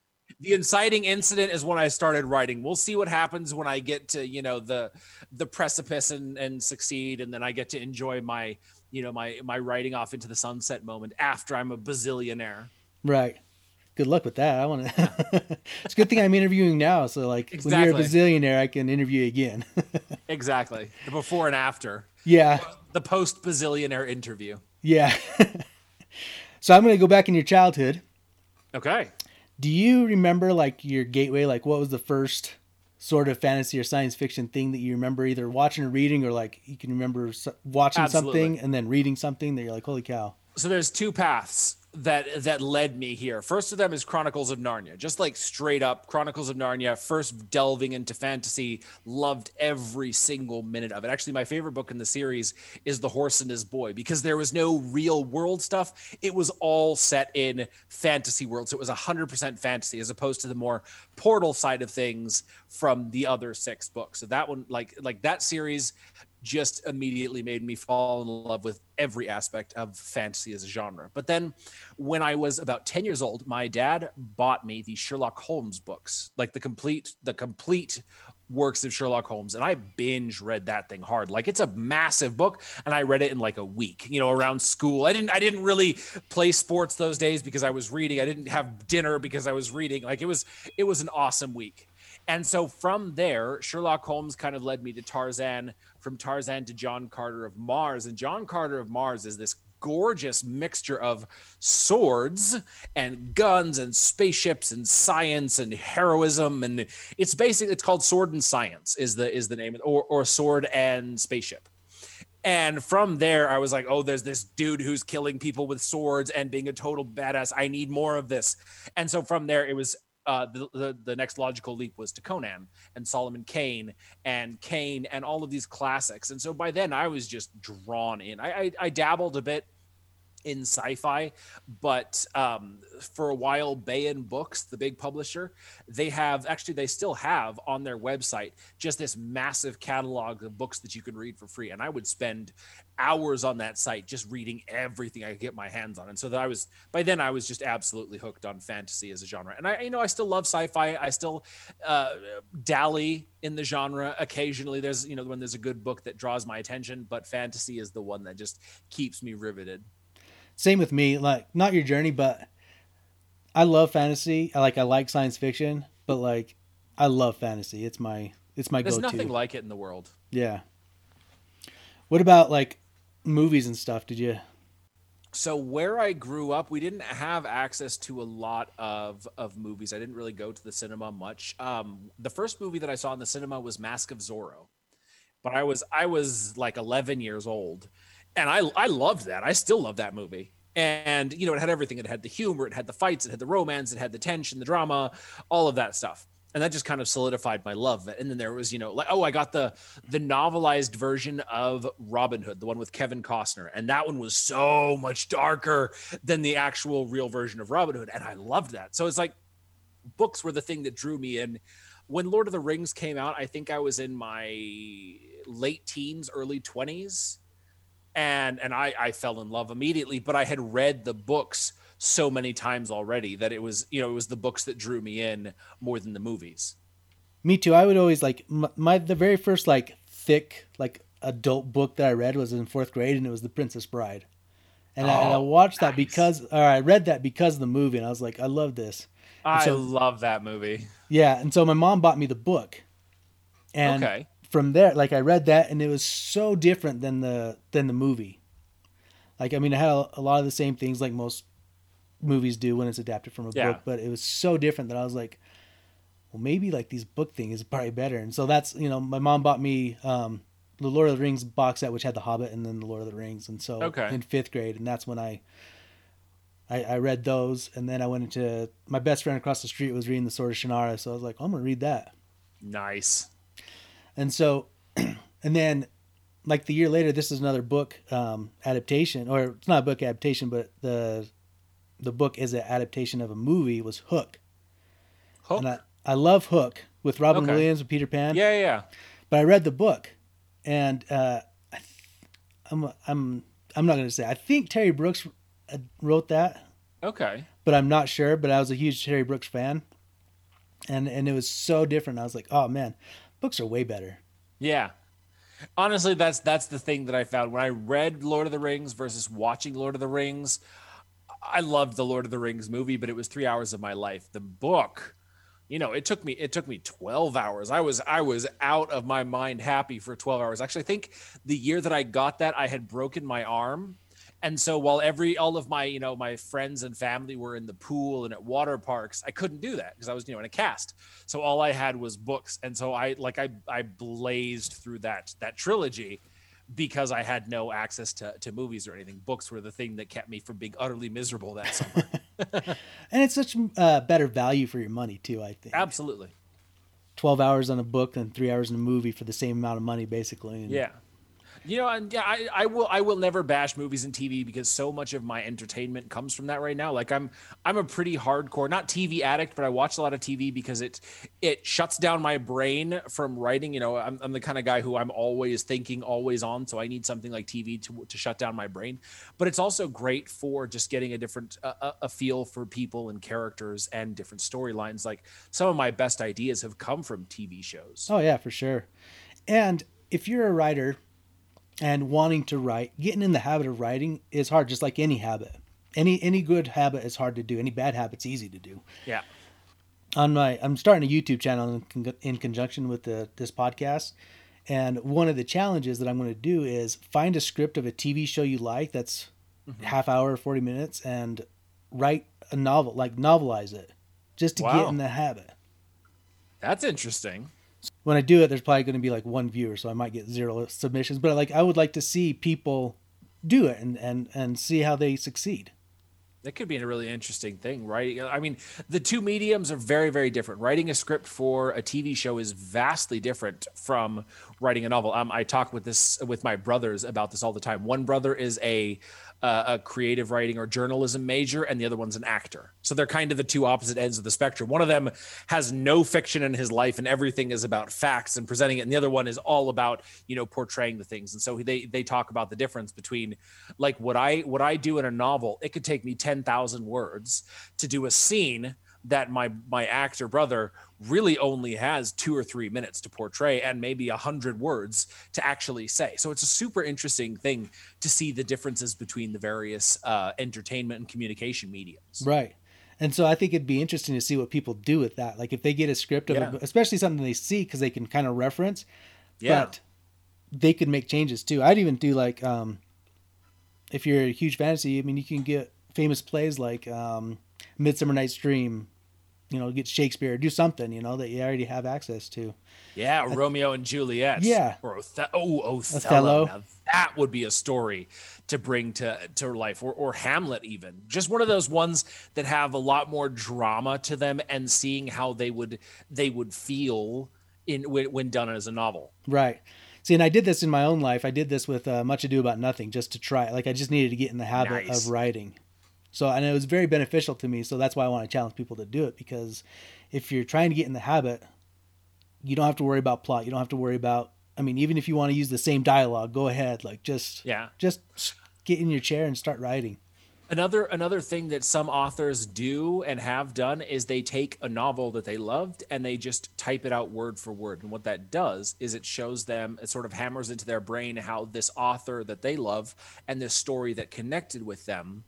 The inciting incident is when I started writing. We'll see what happens when I get to, you know, the the precipice and and succeed and then I get to enjoy my, you know, my my writing off into the sunset moment after I'm a bazillionaire. Right good luck with that. I want to. [laughs] it's a good thing I'm interviewing now, so like exactly. when you're a bazillionaire, I can interview again. [laughs] exactly, the before and after. Yeah. The post bazillionaire interview. Yeah. [laughs] so I'm going to go back in your childhood. Okay. Do you remember like your gateway? Like what was the first sort of fantasy or science fiction thing that you remember either watching or reading, or like you can remember watching Absolutely. something and then reading something that you're like, holy cow. So there's two paths that that led me here. First of them is Chronicles of Narnia, just like straight up Chronicles of Narnia. First delving into fantasy, loved every single minute of it. Actually, my favorite book in the series is The Horse and His Boy because there was no real world stuff. It was all set in fantasy worlds. So it was hundred percent fantasy as opposed to the more portal side of things from the other six books. So that one, like like that series, just immediately made me fall in love with every aspect of fantasy as a genre. But then when I was about 10 years old, my dad bought me the Sherlock Holmes books, like the complete the complete works of Sherlock Holmes and I binge read that thing hard. Like it's a massive book and I read it in like a week, you know, around school. I didn't I didn't really play sports those days because I was reading. I didn't have dinner because I was reading. Like it was it was an awesome week. And so from there, Sherlock Holmes kind of led me to Tarzan, from Tarzan to John Carter of Mars. And John Carter of Mars is this gorgeous mixture of swords and guns and spaceships and science and heroism and it's basically it's called sword and science is the is the name or or sword and spaceship and from there, I was like, oh, there's this dude who's killing people with swords and being a total badass. I need more of this. And so from there, it was uh, the, the, the next logical leap was to Conan and Solomon Kane and Kane and all of these classics. And so by then I was just drawn in. I, I, I dabbled a bit in sci-fi, but um, for a while, Baen Books, the big publisher, they have actually they still have on their website just this massive catalog of books that you can read for free. And I would spend hours on that site just reading everything I could get my hands on. And so that I was by then I was just absolutely hooked on fantasy as a genre. And I, you know, I still love sci-fi. I still uh, dally in the genre occasionally. There's you know when there's a good book that draws my attention, but fantasy is the one that just keeps me riveted same with me. Like not your journey, but I love fantasy. I like I like science fiction, but like I love fantasy. It's my it's my There's go-to. There's nothing like it in the world. Yeah. What about like movies and stuff? Did you? So where I grew up, we didn't have access to a lot of of movies. I didn't really go to the cinema much. Um, the first movie that I saw in the cinema was Mask of Zorro, but I was I was like 11 years old, and I I loved that. I still love that movie. And you know, it had everything. It had the humor, it had the fights, it had the romance, it had the tension, the drama, all of that stuff. And that just kind of solidified my love. And then there was, you know, like oh, I got the the novelized version of Robin Hood, the one with Kevin Costner, and that one was so much darker than the actual real version of Robin Hood, and I loved that. So it's like books were the thing that drew me in. When Lord of the Rings came out, I think I was in my late teens, early 20s and and I I fell in love immediately. But I had read the books so many times already that it was you know it was the books that drew me in more than the movies. Me too. I would always like my, my the very first like thick like adult book that I read was in fourth grade, and it was The Princess Bride. And, oh, I, and I, oh, watched nice. that because, or I read that because of the movie, and I was like, I love this. I so, love that movie. Yeah, and so my mom bought me the book, and okay from there, like I read that and it was so different than the than the movie. Like I mean, it had a, a lot of the same things like most movies do when it's adapted from a yeah. book, but it was so different that I was like, well, maybe like these book thing is probably better. And so that's you know, my mom bought me um, the Lord of the Rings box set, which had the Hobbit and then the Lord of the Rings, and so okay. in fifth grade, and that's when I, I. I, read those, and then I went into my best friend across the street was reading the Sword of Shannara, so I was like, I'm gonna read that. Nice. And so, [clears throat] and then like the year later, this is another book um, adaptation, or it's not a book adaptation, but the the book is an adaptation of a movie. Was Hook. Hook. And I, I love Hook with Robin okay. Williams and Peter Pan. Yeah, yeah. But I read the book, and uh, I am I'm, I'm I'm not going to say. I think Terry Brooks uh, wrote that. Okay. But I'm not sure. But I was a huge Terry Brooks fan, and and it was so different. I was like, oh man, books are way better. Yeah. Honestly, that's that's the thing that I found when I read Lord of the Rings versus watching Lord of the Rings. I loved the Lord of the Rings movie, but it was three hours of my life. The book, you know, it took me it took me 12 hours. I was I was out of my mind happy for 12 hours. Actually, I think the year that I got that, I had broken my arm And so while every all of my, you know, my friends and family were in the pool and at water parks, I couldn't do that because I was, you know, in a cast. So all I had was books. And so I like I I blazed through that that trilogy because I had no access to, to movies or anything. Books were the thing that kept me from being utterly miserable that summer. [laughs] [laughs] and it's such uh, better value for your money too. I think absolutely. Twelve hours on a book and three hours in a movie for the same amount of money, basically. And yeah, you know, and yeah, I, I will I will never bash movies and TV because so much of my entertainment comes from that right now. Like I'm I'm a pretty hardcore, not TV addict, but I watch a lot of TV because it it shuts down my brain from writing. You know, I'm, I'm the kind of guy who I'm always thinking, always on. So I need something like TV to to shut down my brain. But it's also great for just getting a different a, a feel for people and characters and different storylines. Like some of my best ideas have come from TV shows. Oh yeah, for sure. And if you're a writer and wanting to write, getting in the habit of writing is hard, just like any habit. Any any good habit is hard to do. Any bad habit's easy to do. Yeah. On my, I'm starting a YouTube channel in, in conjunction with the this podcast, and one of the challenges that I'm going to do is find a script of a TV show you like that's mm-hmm. half hour, or forty minutes, and write a novel, like novelize it, just to wow. get in the habit. That's interesting when I do it, there's probably going to be like one viewer, so I might get zero submissions. But like, I would like to see people do it and and and see how they succeed. That could be a really interesting thing, right? I mean, the two mediums are very, very different. Writing a script for a TV show is vastly different from writing a novel. Um, I talk with this with my brothers about this all the time. One brother is a uh, a creative writing or journalism major, and the other one's an actor. So they're kind of the two opposite ends of the spectrum. One of them has no fiction in his life, and everything is about facts and presenting it, and the other one is all about you know portraying the things. And so they they talk about the difference between like what I what I do in a novel. It could take me ten thousand words to do a scene that my my actor brother really only has two or three minutes to portray and maybe a hundred words to actually say. So it's a super interesting thing to see the differences between the various uh, entertainment and communication mediums. Right. And so I think it'd be interesting to see what people do with that. Like if they get a script of, yeah. especially something they see because they can kind of reference. Yeah. But they could make changes too. I'd even do like, um, if you're a huge fantasy, I mean, you can get famous plays like um, Midsummer Night's Dream, you know, get Shakespeare, do something, you know, that you already have access to. Yeah, I, Romeo and Juliet. Yeah. Or Othello. Oh, Othello. Othello. that would be a story to bring to to life, or or Hamlet even. Just one of those ones that have a lot more drama to them, and seeing how they would they would feel in when, when done as a novel. Right. See, and I did this in my own life. I did this with uh, Much Ado About Nothing just to try. Like, I just needed to get in the habit nice. of writing. So, and it was very beneficial to me. So that's why I want to challenge people to do it because if you're trying to get in the habit, you don't have to worry about plot. You don't have to worry about, I mean, even if you want to use the same dialogue, go ahead. Like just, yeah, just get in your chair and start writing. Another another thing that some authors do and have done is they take a novel that they loved and they just type it out word for word. And what that does is it shows them, it sort of hammers into their brain how this author that they love and this story that connected with them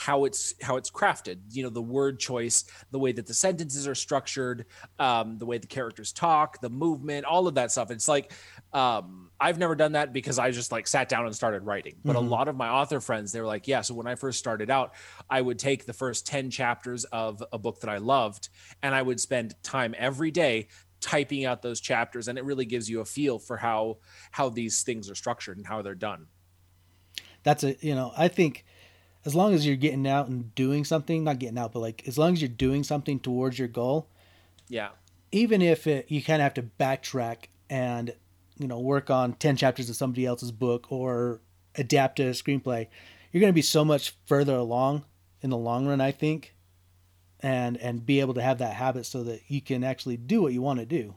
how it's how it's crafted. You know the word choice the way that the sentences are structured um, the way the characters talk the movement all of that stuff. It's like um, i've never done that because i just like sat down and started writing. But mm-hmm. a lot of my author friends they were like yeah so when i first started out i would take the first 10 chapters of a book that i loved and i would spend time every day typing out those chapters and it really gives you a feel for how how these things are structured and how they're done. That's a you know i think as long as you're getting out and doing something, not getting out, but like as long as you're doing something towards your goal. Yeah. Even if it, you kind of have to backtrack and, you know, work on 10 chapters of somebody else's book or adapt a screenplay, you're going to be so much further along in the long run, I think. And and be able to have that habit so that you can actually do what you want to do.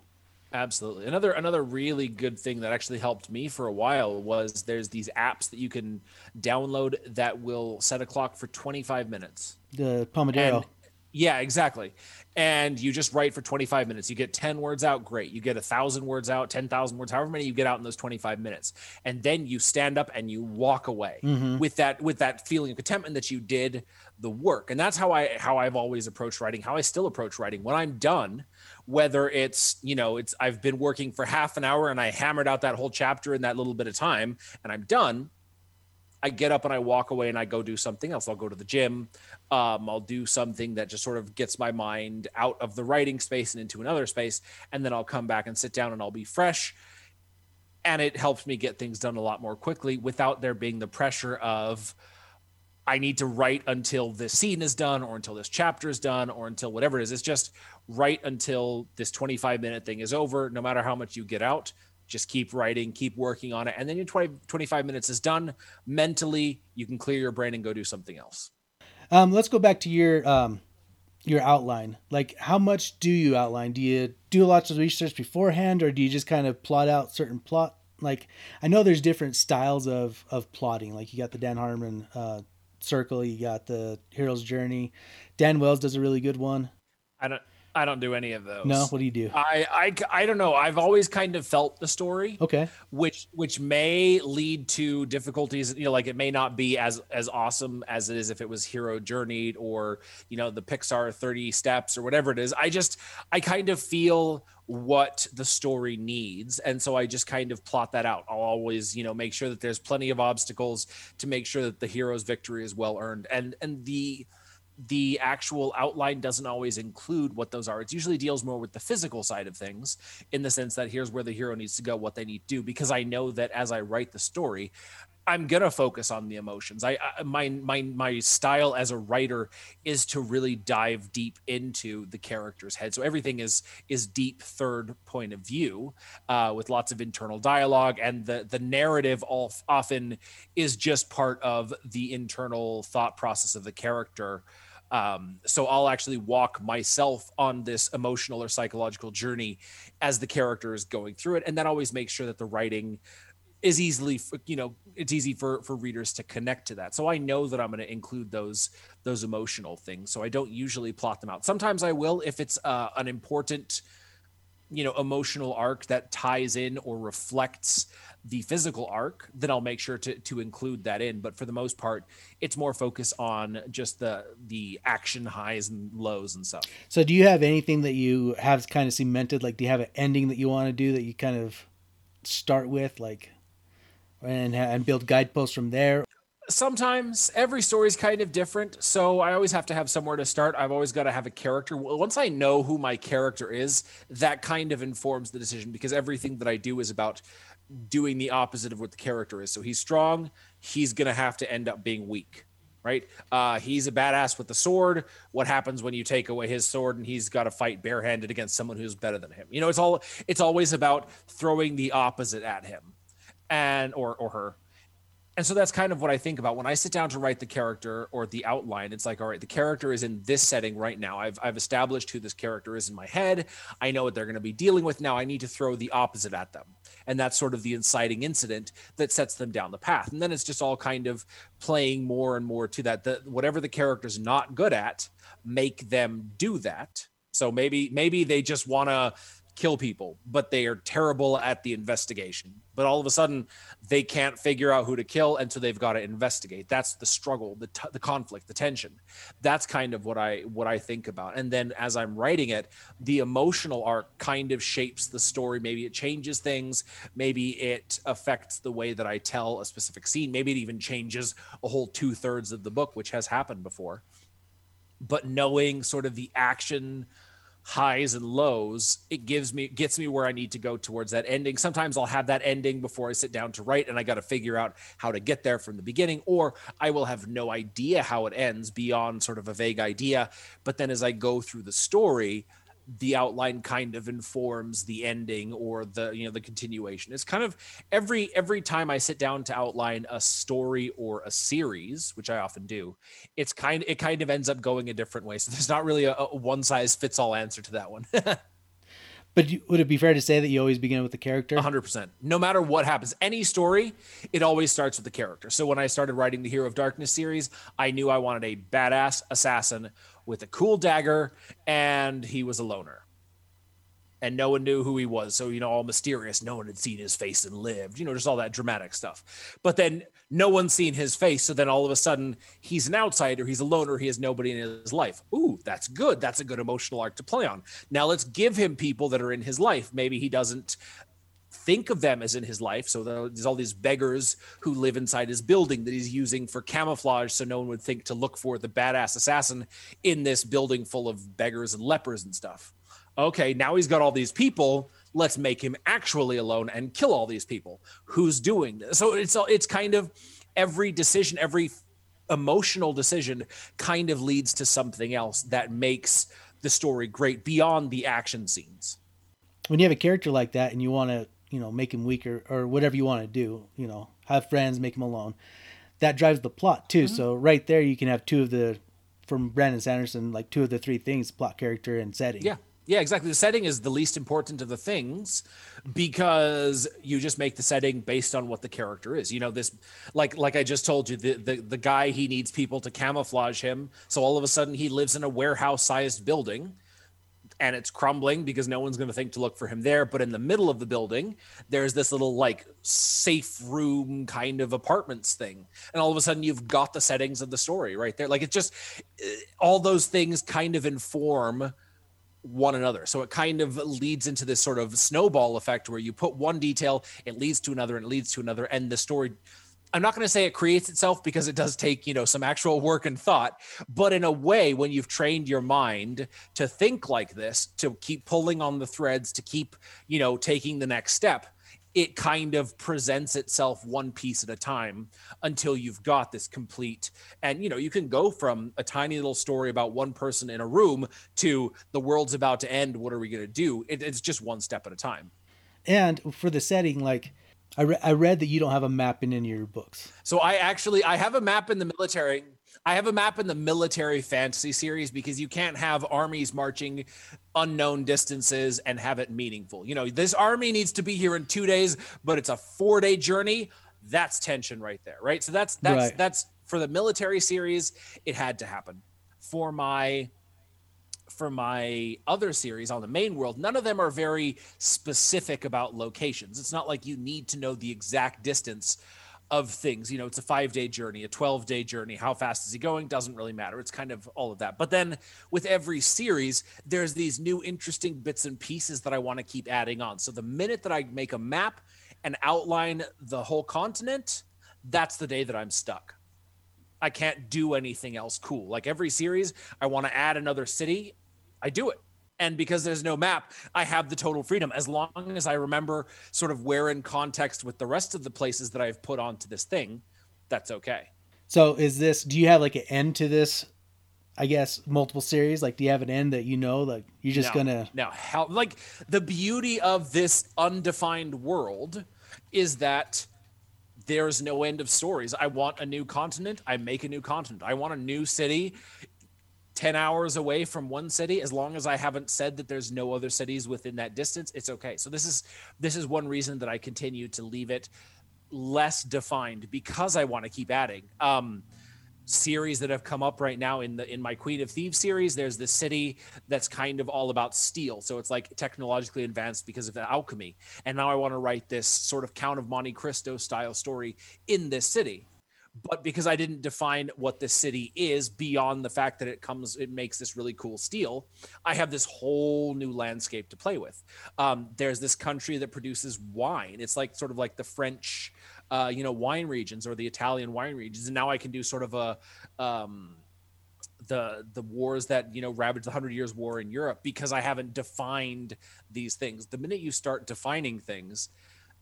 Absolutely. Another another really good thing that actually helped me for a while was there's these apps that you can download that will set a clock for 25 minutes. The Pomodoro. And, yeah, exactly. And you just write for 25 minutes. You get 10 words out, great. You get a thousand words out, 10,000 words, however many you get out in those 25 minutes. And then you stand up and you walk away mm-hmm. with that with that feeling of contentment that you did the work. And that's how I how I've always approached writing, how I still approach writing. When I'm done, whether it's you know it's i've been working for half an hour and i hammered out that whole chapter in that little bit of time and i'm done I get up and I walk away and I go do something else. I'll go to the gym. Um, I'll do something that just sort of gets my mind out of the writing space and into another space. And then I'll come back and sit down and I'll be fresh. And it helps me get things done a lot more quickly without there being the pressure of, I need to write until this scene is done or until this chapter is done or until whatever it is. It's just write until this 25 minute thing is over, no matter how much you get out. Just keep writing, keep working on it. And then your 20, 25 minutes is done. Mentally, you can clear your brain and go do something else. Um, let's go back to your um, your outline. Like, how much do you outline? Do you do lots of research beforehand, or do you just kind of plot out certain plot? Like, I know there's different styles of of plotting. Like, you got the Dan Harmon uh, circle, you got the hero's journey. Dan Wells does a really good one. I don't. I don't do any of those. No, what do you do? I, I I don't know. I've always kind of felt the story. Okay. Which which may lead to difficulties. You know, like it may not be as as awesome as it is if it was Hero Journeyed or you know the Pixar Thirty Steps or whatever it is. I just I kind of feel what the story needs and so i just kind of plot that out i'll always you know make sure that there's plenty of obstacles to make sure that the hero's victory is well earned and and the the actual outline doesn't always include what those are. It usually deals more with the physical side of things in the sense that here's where the hero needs to go, what they need to do, because I know that as I write the story, I'm gonna focus on the emotions. I, I, my my my style as a writer is to really dive deep into the character's head. So everything is is deep third point of view, uh, with lots of internal dialogue, and the the narrative all often is just part of the internal thought process of the character. Um, so I'll actually walk myself on this emotional or psychological journey as the character is going through it, and that always makes sure that the writing is easily you know it's easy for for readers to connect to that. So i know that i'm going to include those those emotional things so i don't usually plot them out. Sometimes i will if it's uh, an important you know emotional arc that ties in or reflects the physical arc then i'll make sure to to include that in. But for the most part it's more focused on just the the action highs and lows and stuff. So do you have anything that you have kind of cemented? Like do you have an ending that you want to do that you kind of start with? Like and and build guideposts from there sometimes every story is kind of different so i always have to have somewhere to start i've always got to have a character once i know who my character is that kind of informs the decision because everything that i do is about doing the opposite of what the character is. So he's strong. He's going to have to end up being weak, right? Uh, he's a badass with the sword. What happens when you take away his sword and he's got to fight barehanded against someone who's better than him? You know, it's all it's always about throwing the opposite at him, and or or her and so that's kind of what I think about when I sit down to write the character or the outline. It's like, all right, the character is in this setting right now. I've, I've established who this character is in my head. I know what they're going to be dealing with. Now I need to throw the opposite at them. And that's sort of the inciting incident that sets them down the path. And then it's just all kind of playing more and more to that. The, whatever the character's not good at, make them do that. So maybe maybe they just want to kill people, but they are terrible at the investigation. But all of a sudden, they can't figure out who to kill, and so they've got to investigate. That's the struggle, the t- the conflict, the tension. That's kind of what I what I think about. And then as I'm writing it, the emotional arc kind of shapes the story. Maybe it changes things. Maybe it affects the way that I tell a specific scene. Maybe it even changes a whole two thirds of the book, which has happened before. But knowing sort of the action highs and lows it gives me gets me where i need to go towards that ending. Sometimes i'll have that ending before i sit down to write and i got to figure out how to get there from the beginning or i will have no idea how it ends beyond sort of a vague idea. But then as i go through the story the outline kind of informs the ending or the you know the continuation. It's kind of every every time i sit down to outline a story or a series which i often do it's kind it kind of ends up going a different way. So there's not really a, a one size fits all answer to that one. [laughs] But would it be fair to say that you always begin with the character? 100% no matter what happens any story it always starts with the character. So when i started writing the hero of darkness series i knew i wanted a badass assassin with a cool dagger, and he was a loner. And no one knew who he was. So, you know, all mysterious. No one had seen his face and lived, you know, just all that dramatic stuff. But then no one's seen his face. So then all of a sudden he's an outsider. He's a loner. He has nobody in his life. Ooh, that's good. That's a good emotional arc to play on. Now let's give him people that are in his life. Maybe he doesn't think of them as in his life. So there's all these beggars who live inside his building that he's using for camouflage, so no one would think to look for the badass assassin in this building full of beggars and lepers and stuff. Okay, now he's got all these people. Let's make him actually alone and kill all these people. Who's doing this? So it's it's kind of every decision, every emotional decision kind of leads to something else that makes the story great beyond the action scenes. When you have a character like that and you want to, you know, make him weaker or whatever you want to do, you know, have friends, make him alone, that drives the plot too. Mm-hmm. So right there, you can have two of the, from Brandon Sanderson, like two of the three things: plot, character, and setting. Yeah, yeah, exactly. The setting is the least important of the things because you just make the setting based on what the character is. You know, this like like I just told you, the the, the guy he needs people to camouflage him. So all of a sudden he lives in a warehouse sized building and it's crumbling because no one's going to think to look for him there. But in the middle of the building, there's this little like safe room kind of apartments thing. And all of a sudden, you've got the settings of the story right there. Like it's just eh, all those things kind of inform one another. So it kind of leads into this sort of snowball effect where you put one detail, it leads to another, and it leads to another, and the story. I'm not going to say it creates itself because it does take, you know, some actual work and thought, but in a way, when you've trained your mind to think like this, to keep pulling on the threads, to keep, you know, taking the next step, it kind of presents itself one piece at a time until you've got this complete and you know you can go from a tiny little story about one person in a room to the world's about to end what are we going to do? It, it's just one step at a time. And for the setting like I, re- I read that you don't have a map in any of your books so i actually i have a map in the military I have a map in the military fantasy series because you can't have armies marching unknown distances and have it meaningful. You know, this army needs to be here in 2 days, but it's a 4-day journey. That's tension right there, right? So that's that's right. that's for the military series, it had to happen. For my for my other series on the main world, none of them are very specific about locations. It's not like you need to know the exact distance of things. You know, it's a five day journey, a 12 day journey. How fast is he going? Doesn't really matter. It's kind of all of that. But then with every series, there's these new interesting bits and pieces that I want to keep adding on. So the minute that I make a map and outline the whole continent, that's the day that I'm stuck. I can't do anything else cool. Like every series, I want to add another city. I do it and because there's no map i have the total freedom as long as i remember sort of where in context with the rest of the places that i've put onto this thing that's okay so is this do you have like an end to this i guess multiple series like do you have an end that you know like you're just no, gonna now how like the beauty of this undefined world is that there's no end of stories. I want a new continent. I make a new continent. I want a new city. 10 hours away from one city as long as i haven't said that there's no other cities within that distance it's okay. So this is this is one reason that i continue to leave it less defined because i want to keep adding. Um series that have come up right now in the in my queen of thieves series there's this city that's kind of all about steel. So it's like technologically advanced because of the alchemy. And now i want to write this sort of count of monte cristo style story in this city but because I didn't define what the city is beyond the fact that it comes, it makes this really cool steel, I have this whole new landscape to play with. Um, there's this country that produces wine. It's like sort of like the French, uh, you know, wine regions or the Italian wine regions. And now I can do sort of a, um, the the wars that you know ravaged the hundred years war in Europe because I haven't defined these things. The minute you start defining things,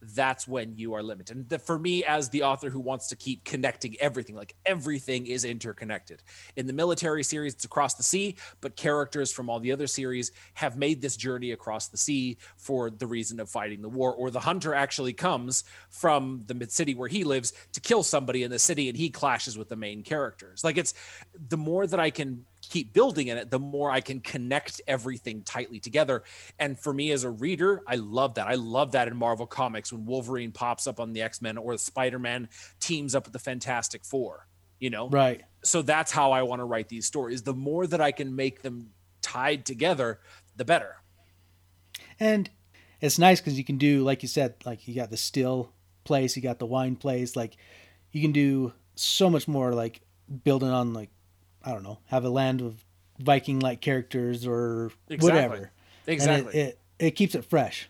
that's when you are limited. And the, for me, as the author who wants to keep connecting everything, like everything is interconnected. In the military series, it's across the sea, but characters from all the other series have made this journey across the sea for the reason of fighting the war. Or the hunter actually comes from the mid city where he lives to kill somebody in the city, and he clashes with the main characters. Like it's the more that I can keep building in it, the more I can connect everything tightly together. And for me as a reader, I love that. I love that in Marvel Comics when Wolverine pops up on the X Men or Spider Man teams up with the Fantastic Four, you know? Right. So that's how I want to write these stories. The more that I can make them tied together, the better. And it's nice because you can do, like you said, like you got the still place, you got the wine place, like you can do so much more like building on like I don't know, have a land of Viking like characters or exactly. whatever. Exactly. It, it, it keeps it fresh.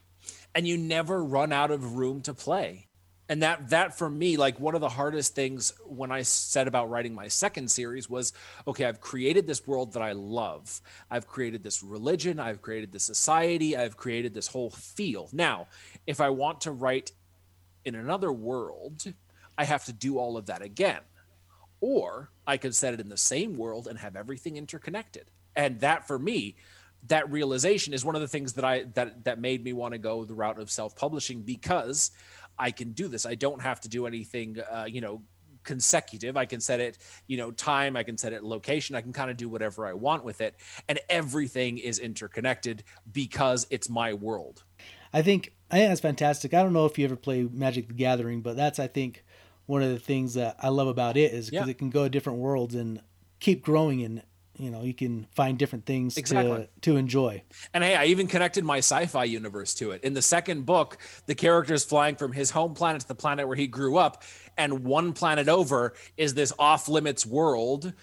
and you never run out of room to play and that that for me like one of the hardest things when i set about writing my second series was okay i've created this world that i love i've created this religion i've created this society i've created this whole feel now if i want to write in another world i have to do all of that again or i could set it in the same world and have everything interconnected and that for me that realization is one of the things that i that that made me want to go the route of self-publishing because I can do this. I don't have to do anything, uh, you know, consecutive. I can set it, you know, time, I can set it location, I can kind of do whatever I want with it. And everything is interconnected because it's my world. I think I think that's fantastic. I don't know if you ever play Magic the Gathering, but that's I think one of the things that I love about it is because yeah. it can go to different worlds and keep growing and you know you can find different things exactly. to to enjoy and hey i even connected my sci-fi universe to it in the second book the character is flying from his home planet to the planet where he grew up and one planet over is this off limits world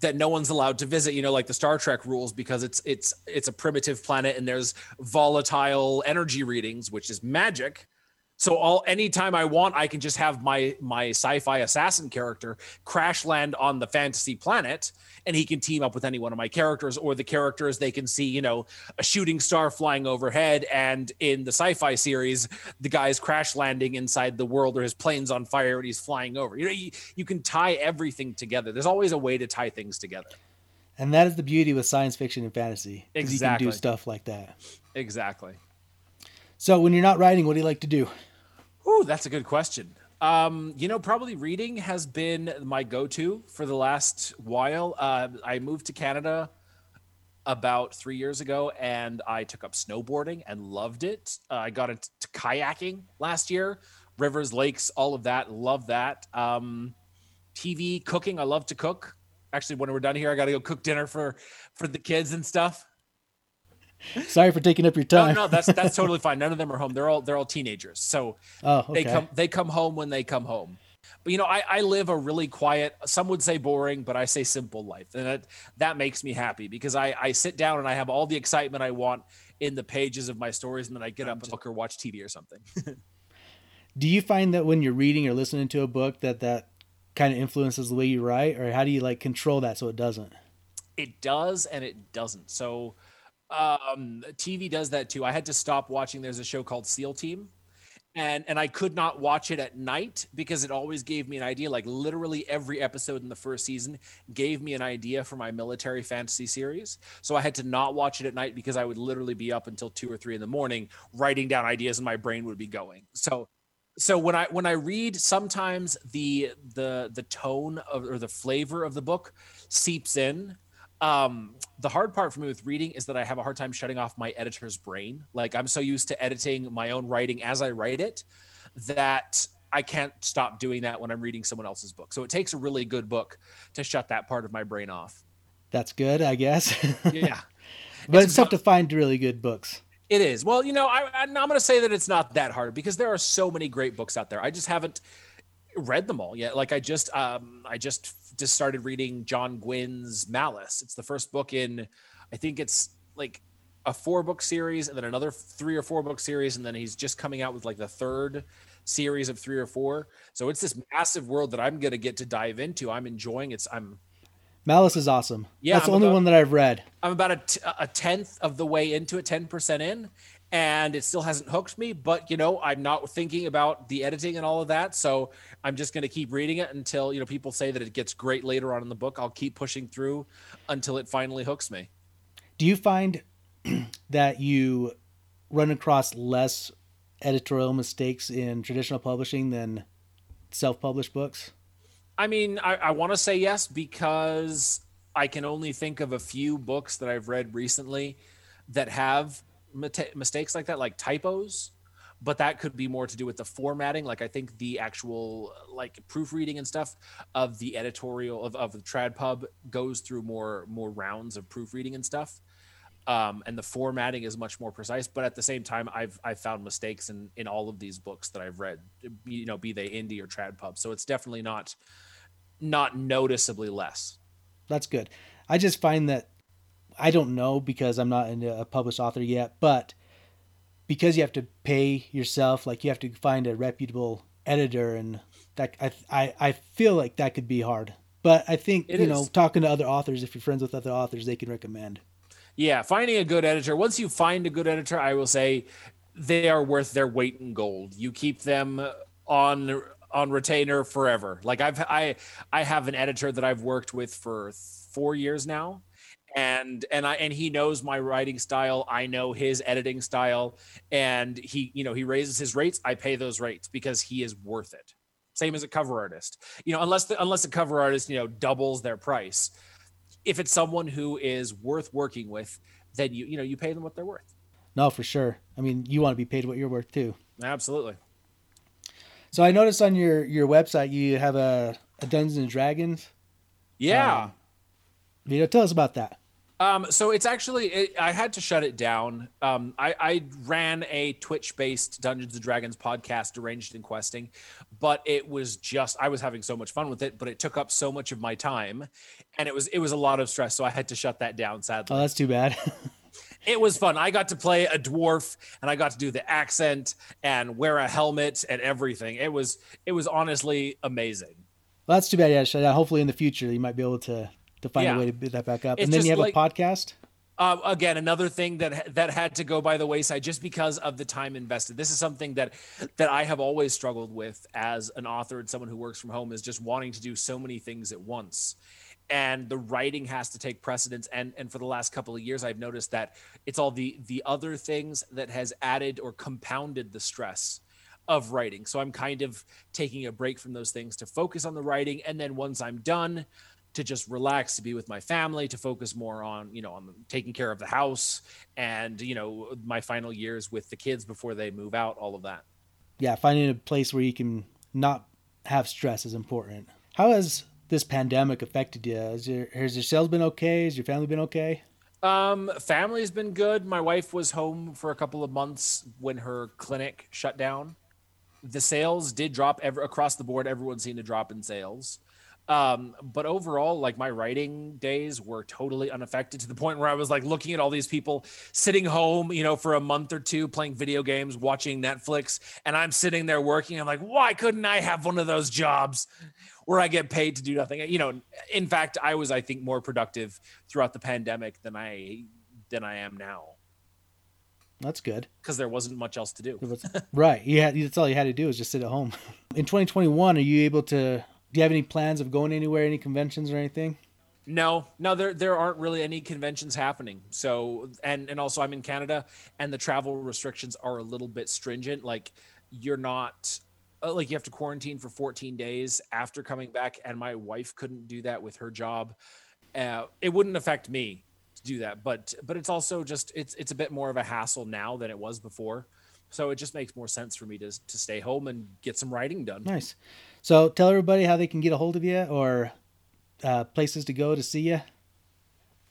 that no one's allowed to visit you know like the star trek rules because it's it's it's a primitive planet and there's volatile energy readings which is magic so all anytime I want, I can just have my my sci-fi assassin character crash land on the fantasy planet, and he can team up with any one of my characters or the characters. They can see, you know, a shooting star flying overhead, and in the sci-fi series, the guy's crash landing inside the world, or his plane's on fire and he's flying over. You know, you, you can tie everything together. There's always a way to tie things together. And that is the beauty with science fiction and fantasy. Exactly. You can do stuff like that. Exactly. So when you're not writing, what do you like to do? Oh, that's a good question. Um, you know, probably reading has been my go-to for the last while. Uh, I moved to Canada about three years ago, and I took up snowboarding and loved it. Uh, I got into kayaking last year, rivers, lakes, all of that. Love that. Um, TV, cooking. I love to cook. Actually, when we're done here, I got to go cook dinner for for the kids and stuff. Sorry for taking up your time. No, no, that's that's totally fine. None of them are home. They're all they're all teenagers. So oh, okay. they come they come home when they come home. But you know, I, I live a really quiet, some would say boring, but I say simple life. And that that makes me happy because I, I sit down and I have all the excitement I want in the pages of my stories, and then I get up and look or watch TV or something. [laughs] do you find that when you're reading or listening to a book that that kind of influences the way you write, or how do you like control that so it doesn't? It does and it doesn't. So um, TV does that too. I had to stop watching. There's a show called SEAL Team, and and I could not watch it at night because it always gave me an idea. Like literally every episode in the first season gave me an idea for my military fantasy series. So I had to not watch it at night because I would literally be up until two or three in the morning writing down ideas, and my brain would be going. So so when I when I read, sometimes the the the tone of or the flavor of the book seeps in um, the hard part for me with reading is that I have a hard time shutting off my editor's brain. Like I'm so used to editing my own writing as I write it that I can't stop doing that when I'm reading someone else's book. So it takes a really good book to shut that part of my brain off. That's good, I guess. [laughs] yeah. but it's, it's tough to find really good books. It is. Well, you know, I, I'm going to say that it's not that hard because there are so many great books out there. I just haven't read them all yet. Like I just um I just just started reading John Gwynne's Malice. It's the first book in I think it's like a four book series and then another three or four book series and then he's just coming out with like the third series of three or four. So it's this massive world that I'm going to get to dive into. I'm enjoying it's I'm Malice is awesome. Yeah, that's I'm the only about, one that I've read. I'm about a, t- a tenth of the way into it, ten percent in, and it still hasn't hooked me. But you know, I'm not thinking about the editing and all of that, so I'm just going to keep reading it until you know people say that it gets great later on in the book. I'll keep pushing through until it finally hooks me. Do you find [clears throat] that you run across less editorial mistakes in traditional publishing than self-published books? I mean, I, I want to say yes because I can only think of a few books that I've read recently that have mistakes like that, like typos, but that could be more to do with the formatting. Like I think the actual like proofreading and stuff of the editorial of, of the trad pub goes through more more rounds of proofreading and stuff. Um, and the formatting is much more precise. But at the same time, I've I've found mistakes in in all of these books that I've read, you know, be they indie or trad pub. So it's definitely not not noticeably less. That's good. I just find that I don't know because I'm not a published author yet, but because you have to pay yourself, like you have to find a reputable editor, and that I I, I feel like that could be hard. But I think It you is. know, talking to other authors, if you're friends with other authors, they can recommend. Yeah, finding a good editor. Once you find a good editor, I will say they are worth their weight in gold. You keep them on on retainer forever. Like I've I I have an editor that I've worked with for 4 years now. And and I and he knows my writing style. I know his editing style and he you know he raises his rates. I pay those rates because he is worth it. Same as a cover artist. You know, unless the, unless a cover artist, you know, doubles their price if it's someone who is worth working with, then you you know you pay them what they're worth. No, for sure. I mean, you want to be paid what you're worth too. Absolutely. So I noticed on your your website you have a, a Dungeons and Dragons Yeah. Um, you know, Tell us about that. Um, so it's actually it, I had to shut it down. Um, I, I ran a Twitch-based Dungeons and Dragons podcast, Arranged in Questing, but it was just I was having so much fun with it, but it took up so much of my time, and it was it was a lot of stress, so I had to shut that down. Sadly, Oh, that's too bad. [laughs] it was fun. I got to play a dwarf, and I got to do the accent and wear a helmet and everything. It was it was honestly amazing. well, that's too bad. Yeah, shut down. Hopefully in the future you might be able to to find Yeah. a way to build that back up. It's and then you have like- a podcast. Uh, again, another thing that that had to go by the wayside just because of the time invested. This is something that that I have always struggled with as an author and someone who works from home is just wanting to do so many things at once. And the writing has to take precedence. And and for the last couple of years, I've noticed that it's all the the other things that has added or compounded the stress of writing. So I'm kind of taking a break from those things to focus on the writing. And then once I'm done, to just relax, to be with my family, to focus more on, you know, on taking care of the house and, you know, my final years with the kids before they move out, all of that. Yeah, finding a place where you can not have stress is important. How has this pandemic affected you? Has your has your sales been okay? Has your family been okay? Um, family's been good. My wife was home for a couple of months when her clinic shut down. The sales did drop ever across the board. Everyone seemed to drop in sales. Um, but overall, like my writing days were totally unaffected to the point where I was like looking at all these people sitting home, you know, for a month or two playing video games, watching Netflix, and I'm sitting there working. I'm like, why couldn't I have one of those jobs where I get paid to do nothing? You know, in fact, I was, I think, more productive throughout the pandemic than I than I am now That's good. because there wasn't much else to do. right. Yeah, that's all you had to do was just sit at home. In 2021, are you able to? Do you have any plans of going anywhere, any conventions or anything? No, no, there there aren't really any conventions happening. So and and also I'm in Canada and the travel restrictions are a little bit stringent. Like you're not uh, like you have to quarantine for 14 days after coming back and my wife couldn't do that with her job. Uh, it wouldn't affect me to do that, but but it's also just it's it's a bit more of a hassle now than it was before. So it just makes more sense for me to to stay home and get some writing done. Nice. So tell everybody how they can get a hold of you or uh, places to go to see you.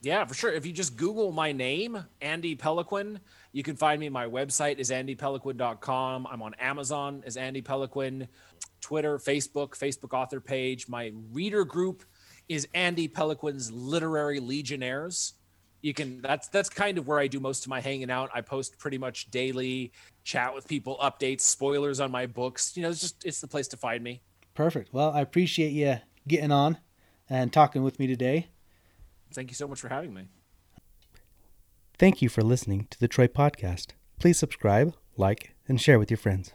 Yeah, for sure. If you just Google my name, Andy Peloquin, you can find me. My website is andypeloquin.com. I'm on Amazon as Andy Peloquin, Twitter, Facebook, Facebook author page. My reader group is Andy Peloquin's Literary Legionnaires. You can that's that's kind of where I do most of my hanging out. I post pretty much daily, chat with people, updates, spoilers on my books. You know, it's just it's the place to find me. Perfect. Well, I appreciate you getting on and talking with me today. Thank you so much for having me. Thank you for listening to the Troy Podcast. Please subscribe, like, and share with your friends.